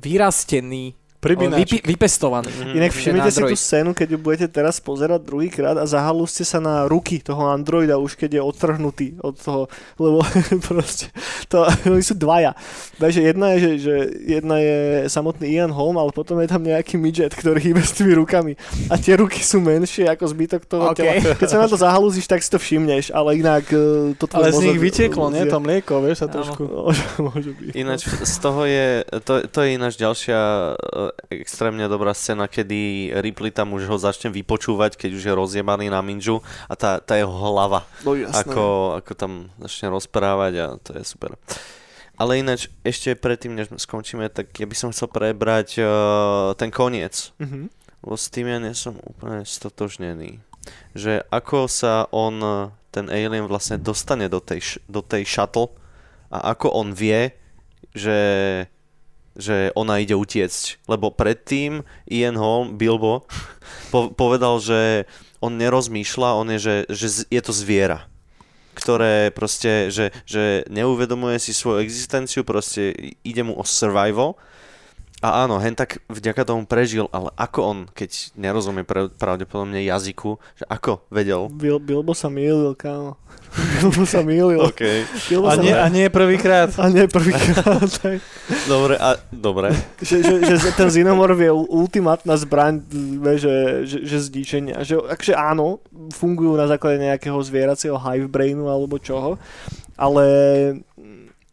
Pribinač. Vypi, vypestovaný. Mhm. Inak všimnite si tú scénu, keď ju budete teraz pozerať druhýkrát a zahalúste sa na ruky toho androida už keď je odtrhnutý od toho, lebo proste to, oni sú dvaja. Takže jedna je, že, že jedna je samotný Ian Holm, ale potom je tam nejaký midget, ktorý hýbe s tými rukami a tie ruky sú menšie ako zbytok toho OK. tela. Keď sa na to zahalúziš, tak si to všimneš, ale inak e, to tvoj Ale z nich mozog- vytieklo, nie? je- To mlieko, vieš, sa trošku... Môže, môže byť. Ináč z toho je, to, to je ináč ďalšia e, extrémne dobrá scéna, kedy Ripley tam už ho začne vypočúvať, keď už je rozjebaný na minžu a tá, tá jeho hlava, No jasné. ako, ako tam začne rozprávať a to je super. Ale ináč, ešte predtým, než skončíme, tak ja by som chcel prebrať uh, ten koniec. Mhm. Lebo s tým ja nie som úplne stotožnený. Že ako sa on, ten alien vlastne dostane do tej, do tej shuttle a ako on vie, že, že ona ide utiecť. Lebo predtým Ian Holm, Bilbo, po, povedal, že on nerozmýšľa, on je, že, že je to zviera ktoré proste, že, že neuvedomuje si svoju existenciu, proste ide mu o survival a áno, hen tak vďaka tomu prežil, ale ako on, keď nerozumie pra- pravdepodobne jazyku, že ako vedel? Bil, Bilbo sa mýlil, kámo. Bilbo sa mýlil. OK, Bilbo A sa nie, a nie prvýkrát. a nie prvýkrát. dobre, a dobre. že, že, že ten Xenomorph je ultimátna zbraň že, že, že zničenia. Že, akže áno, fungujú na základe nejakého zvieracieho hive brainu alebo čoho, ale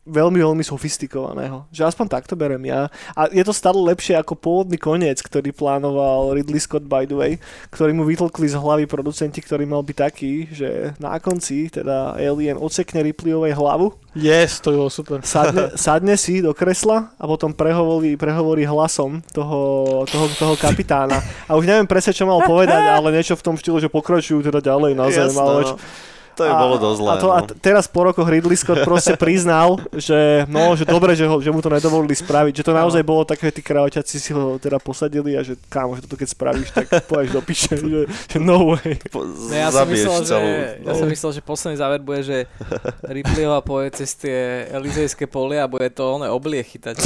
veľmi, veľmi sofistikovaného. Že aspoň takto berem ja. A je to stále lepšie ako pôvodný koniec, ktorý plánoval Ridley Scott by the way, ktorý mu vytlkli z hlavy producenti, ktorý mal byť taký, že na konci teda Alien odsekne Ripleyovej hlavu Yes, to bolo super. sadne, sadne si do kresla a potom prehovorí, prehovorí hlasom toho, toho, toho kapitána. A už neviem presne, čo mal povedať, ale niečo v tom štýlu, že pokračujú teda ďalej na zem. Jasné, Ale no. To je bolo dosť zlé. A, to, a no. t- teraz po rokoch Ridley Scott proste priznal, že no, že dobre, že, ho, že mu to nedovolili spraviť, že to naozaj bolo také, že tí kráľoťaci si ho teda posadili a že kámo, že toto keď spravíš, tak pôjdeš do piče, že, že no way. Po, No ja som myslel, že, celú... ja som myslel, že posledný záver bude, že Ripleyová poje cez tie Elizejské polia a bude to oné oblie chytať.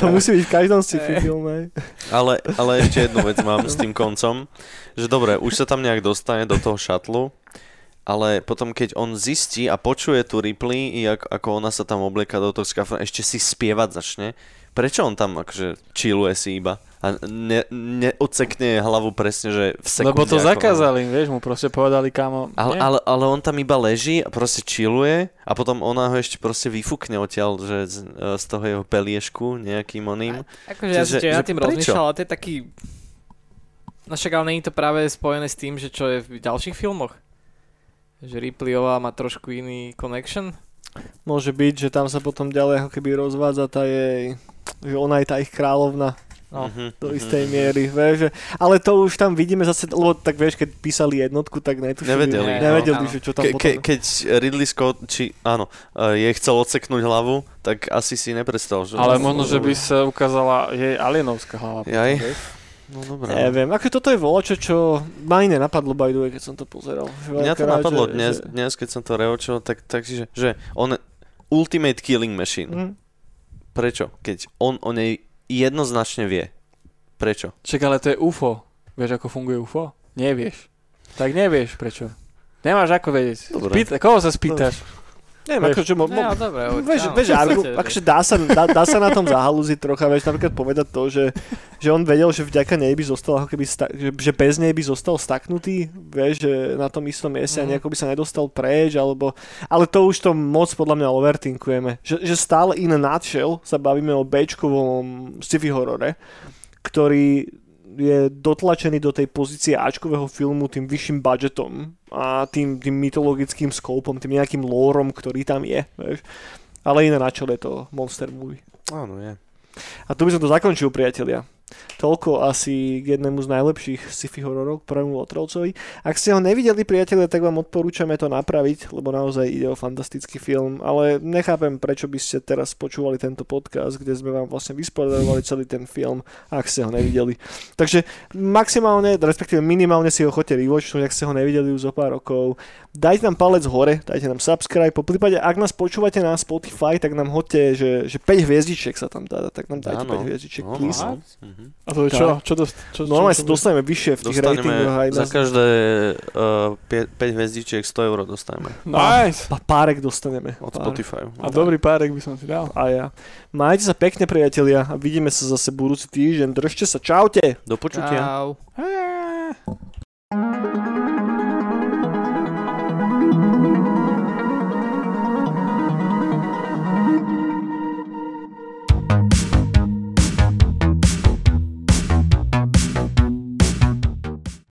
To musí byť v každom sci-fi filme. Ale, ale ešte jednu vec mám s tým koncom, že dobre, už sa tam nejak dostane do toho šatlu, ale potom keď on zistí a počuje tu Ripley, i ako, ona sa tam oblieka do toho skafra, ešte si spievať začne, prečo on tam akože chilluje si iba a ne, neodsekne hlavu presne, že v sekunde. Lebo to ako- zakázali, vieš, mu proste povedali, kámo, Ale, nie. ale, ale on tam iba leží a proste chilluje a potom ona ho ešte proste vyfúkne odtiaľ, že z, z toho jeho peliešku nejakým oným. Akože ja Že- nad tým rozmýšľal, ale to je taký... No však ale není to práve spojené s tým, že čo je v ďalších filmoch? Že Ripleyová má trošku iný connection? Môže byť, že tam sa potom ďalej ako keby rozvádza tá jej, že ona je tá ich kráľovna No. Mhm, do mhm. istej miery, vieš, že, ale to už tam vidíme zase, lebo tak vieš, keď písali jednotku, tak netušili, Nevedeli, no. nevedeli Áno. že čo tam Ke, potom... ke, keď Ridley Scott, či áno, eh, jej chcel odseknúť hlavu, tak asi si nepredstav, že... Ale možno, že by sa ukázala jej alienovská hlava. potom, Jaj. vieš. No dobré. Neviem, ako toto je volačo, čo ma iné napadlo by the way, keď som to pozeral. Mňa to napadlo že- dnes, že- dnes, keď som to reočil, tak, tak že, že on Ultimate Killing Machine. Mhm. Prečo? Keď on o nej jednoznačne vie. Prečo? Čak, ale to je UFO. Vieš, ako funguje UFO? Nevieš. Tak nevieš prečo. Nemáš ako vedieť. Dobre. Spýta, koho sa spýtaš? Neviem, Vieš. akože mo, mo, No, dobre, Vieš, vieš, argu, akože dá sa, dá, dá sa na tom zahalúziť trocha, vieš, napríklad povedať to, že, že on vedel, že vďaka nej by zostal ako keby, sta, že, že bez nej by zostal staknutý, vieš, že na tom istom mieste a Mhm. nejako by sa nedostal preč, alebo, ale to už to moc podľa mňa overthinkujeme, že, že stále in a nutshell sa bavíme o Bčkovom sci-fi horore, ktorý je dotlačený do tej pozície Ačkového filmu tým vyšším budžetom a tým, tým mytologickým skopom, tým nejakým lórom, ktorý tam je. Vieš. Ale iné na čele je to monster movie. Áno, je. A tu by som to zakončil, priatelia. Toľko asi k jednému z najlepších sci-fi hororov, prvému Otrovcovi. Ak ste ho nevideli, priatelia, tak vám odporúčame to napraviť, lebo naozaj ide o fantastický film, ale nechápem, prečo by ste teraz počúvali tento podcast, kde sme vám vlastne vyspodarovali celý ten film, ak ste ho nevideli. Takže maximálne, respektíve minimálne si ho chodte rewatchnúť, ak ste ho nevideli už zo pár rokov. Dajte nám palec hore, dajte nám subscribe, po prípade, ak nás počúvate na Spotify, tak nám hoďte, že, že 5 hviezdičiek sa tam dá, tak nám dajte Áno. 5 hviezdičiek, No, please. No. Mhm. A to je čo? Čo, dost, čo, čo, Normálne sa dostaneme vyššie v tých ratingoch aj za každé uh, 5 hviezdičiek 100 eur dostaneme Nice. Pa, párek dostaneme. od Pár. Spotify. A dobrý párek by som si dal. A ja. Majte sa pekne, priatelia, a vidíme sa zase budúci týždeň. Držte sa, čaute! Do počutia. Čau. Á.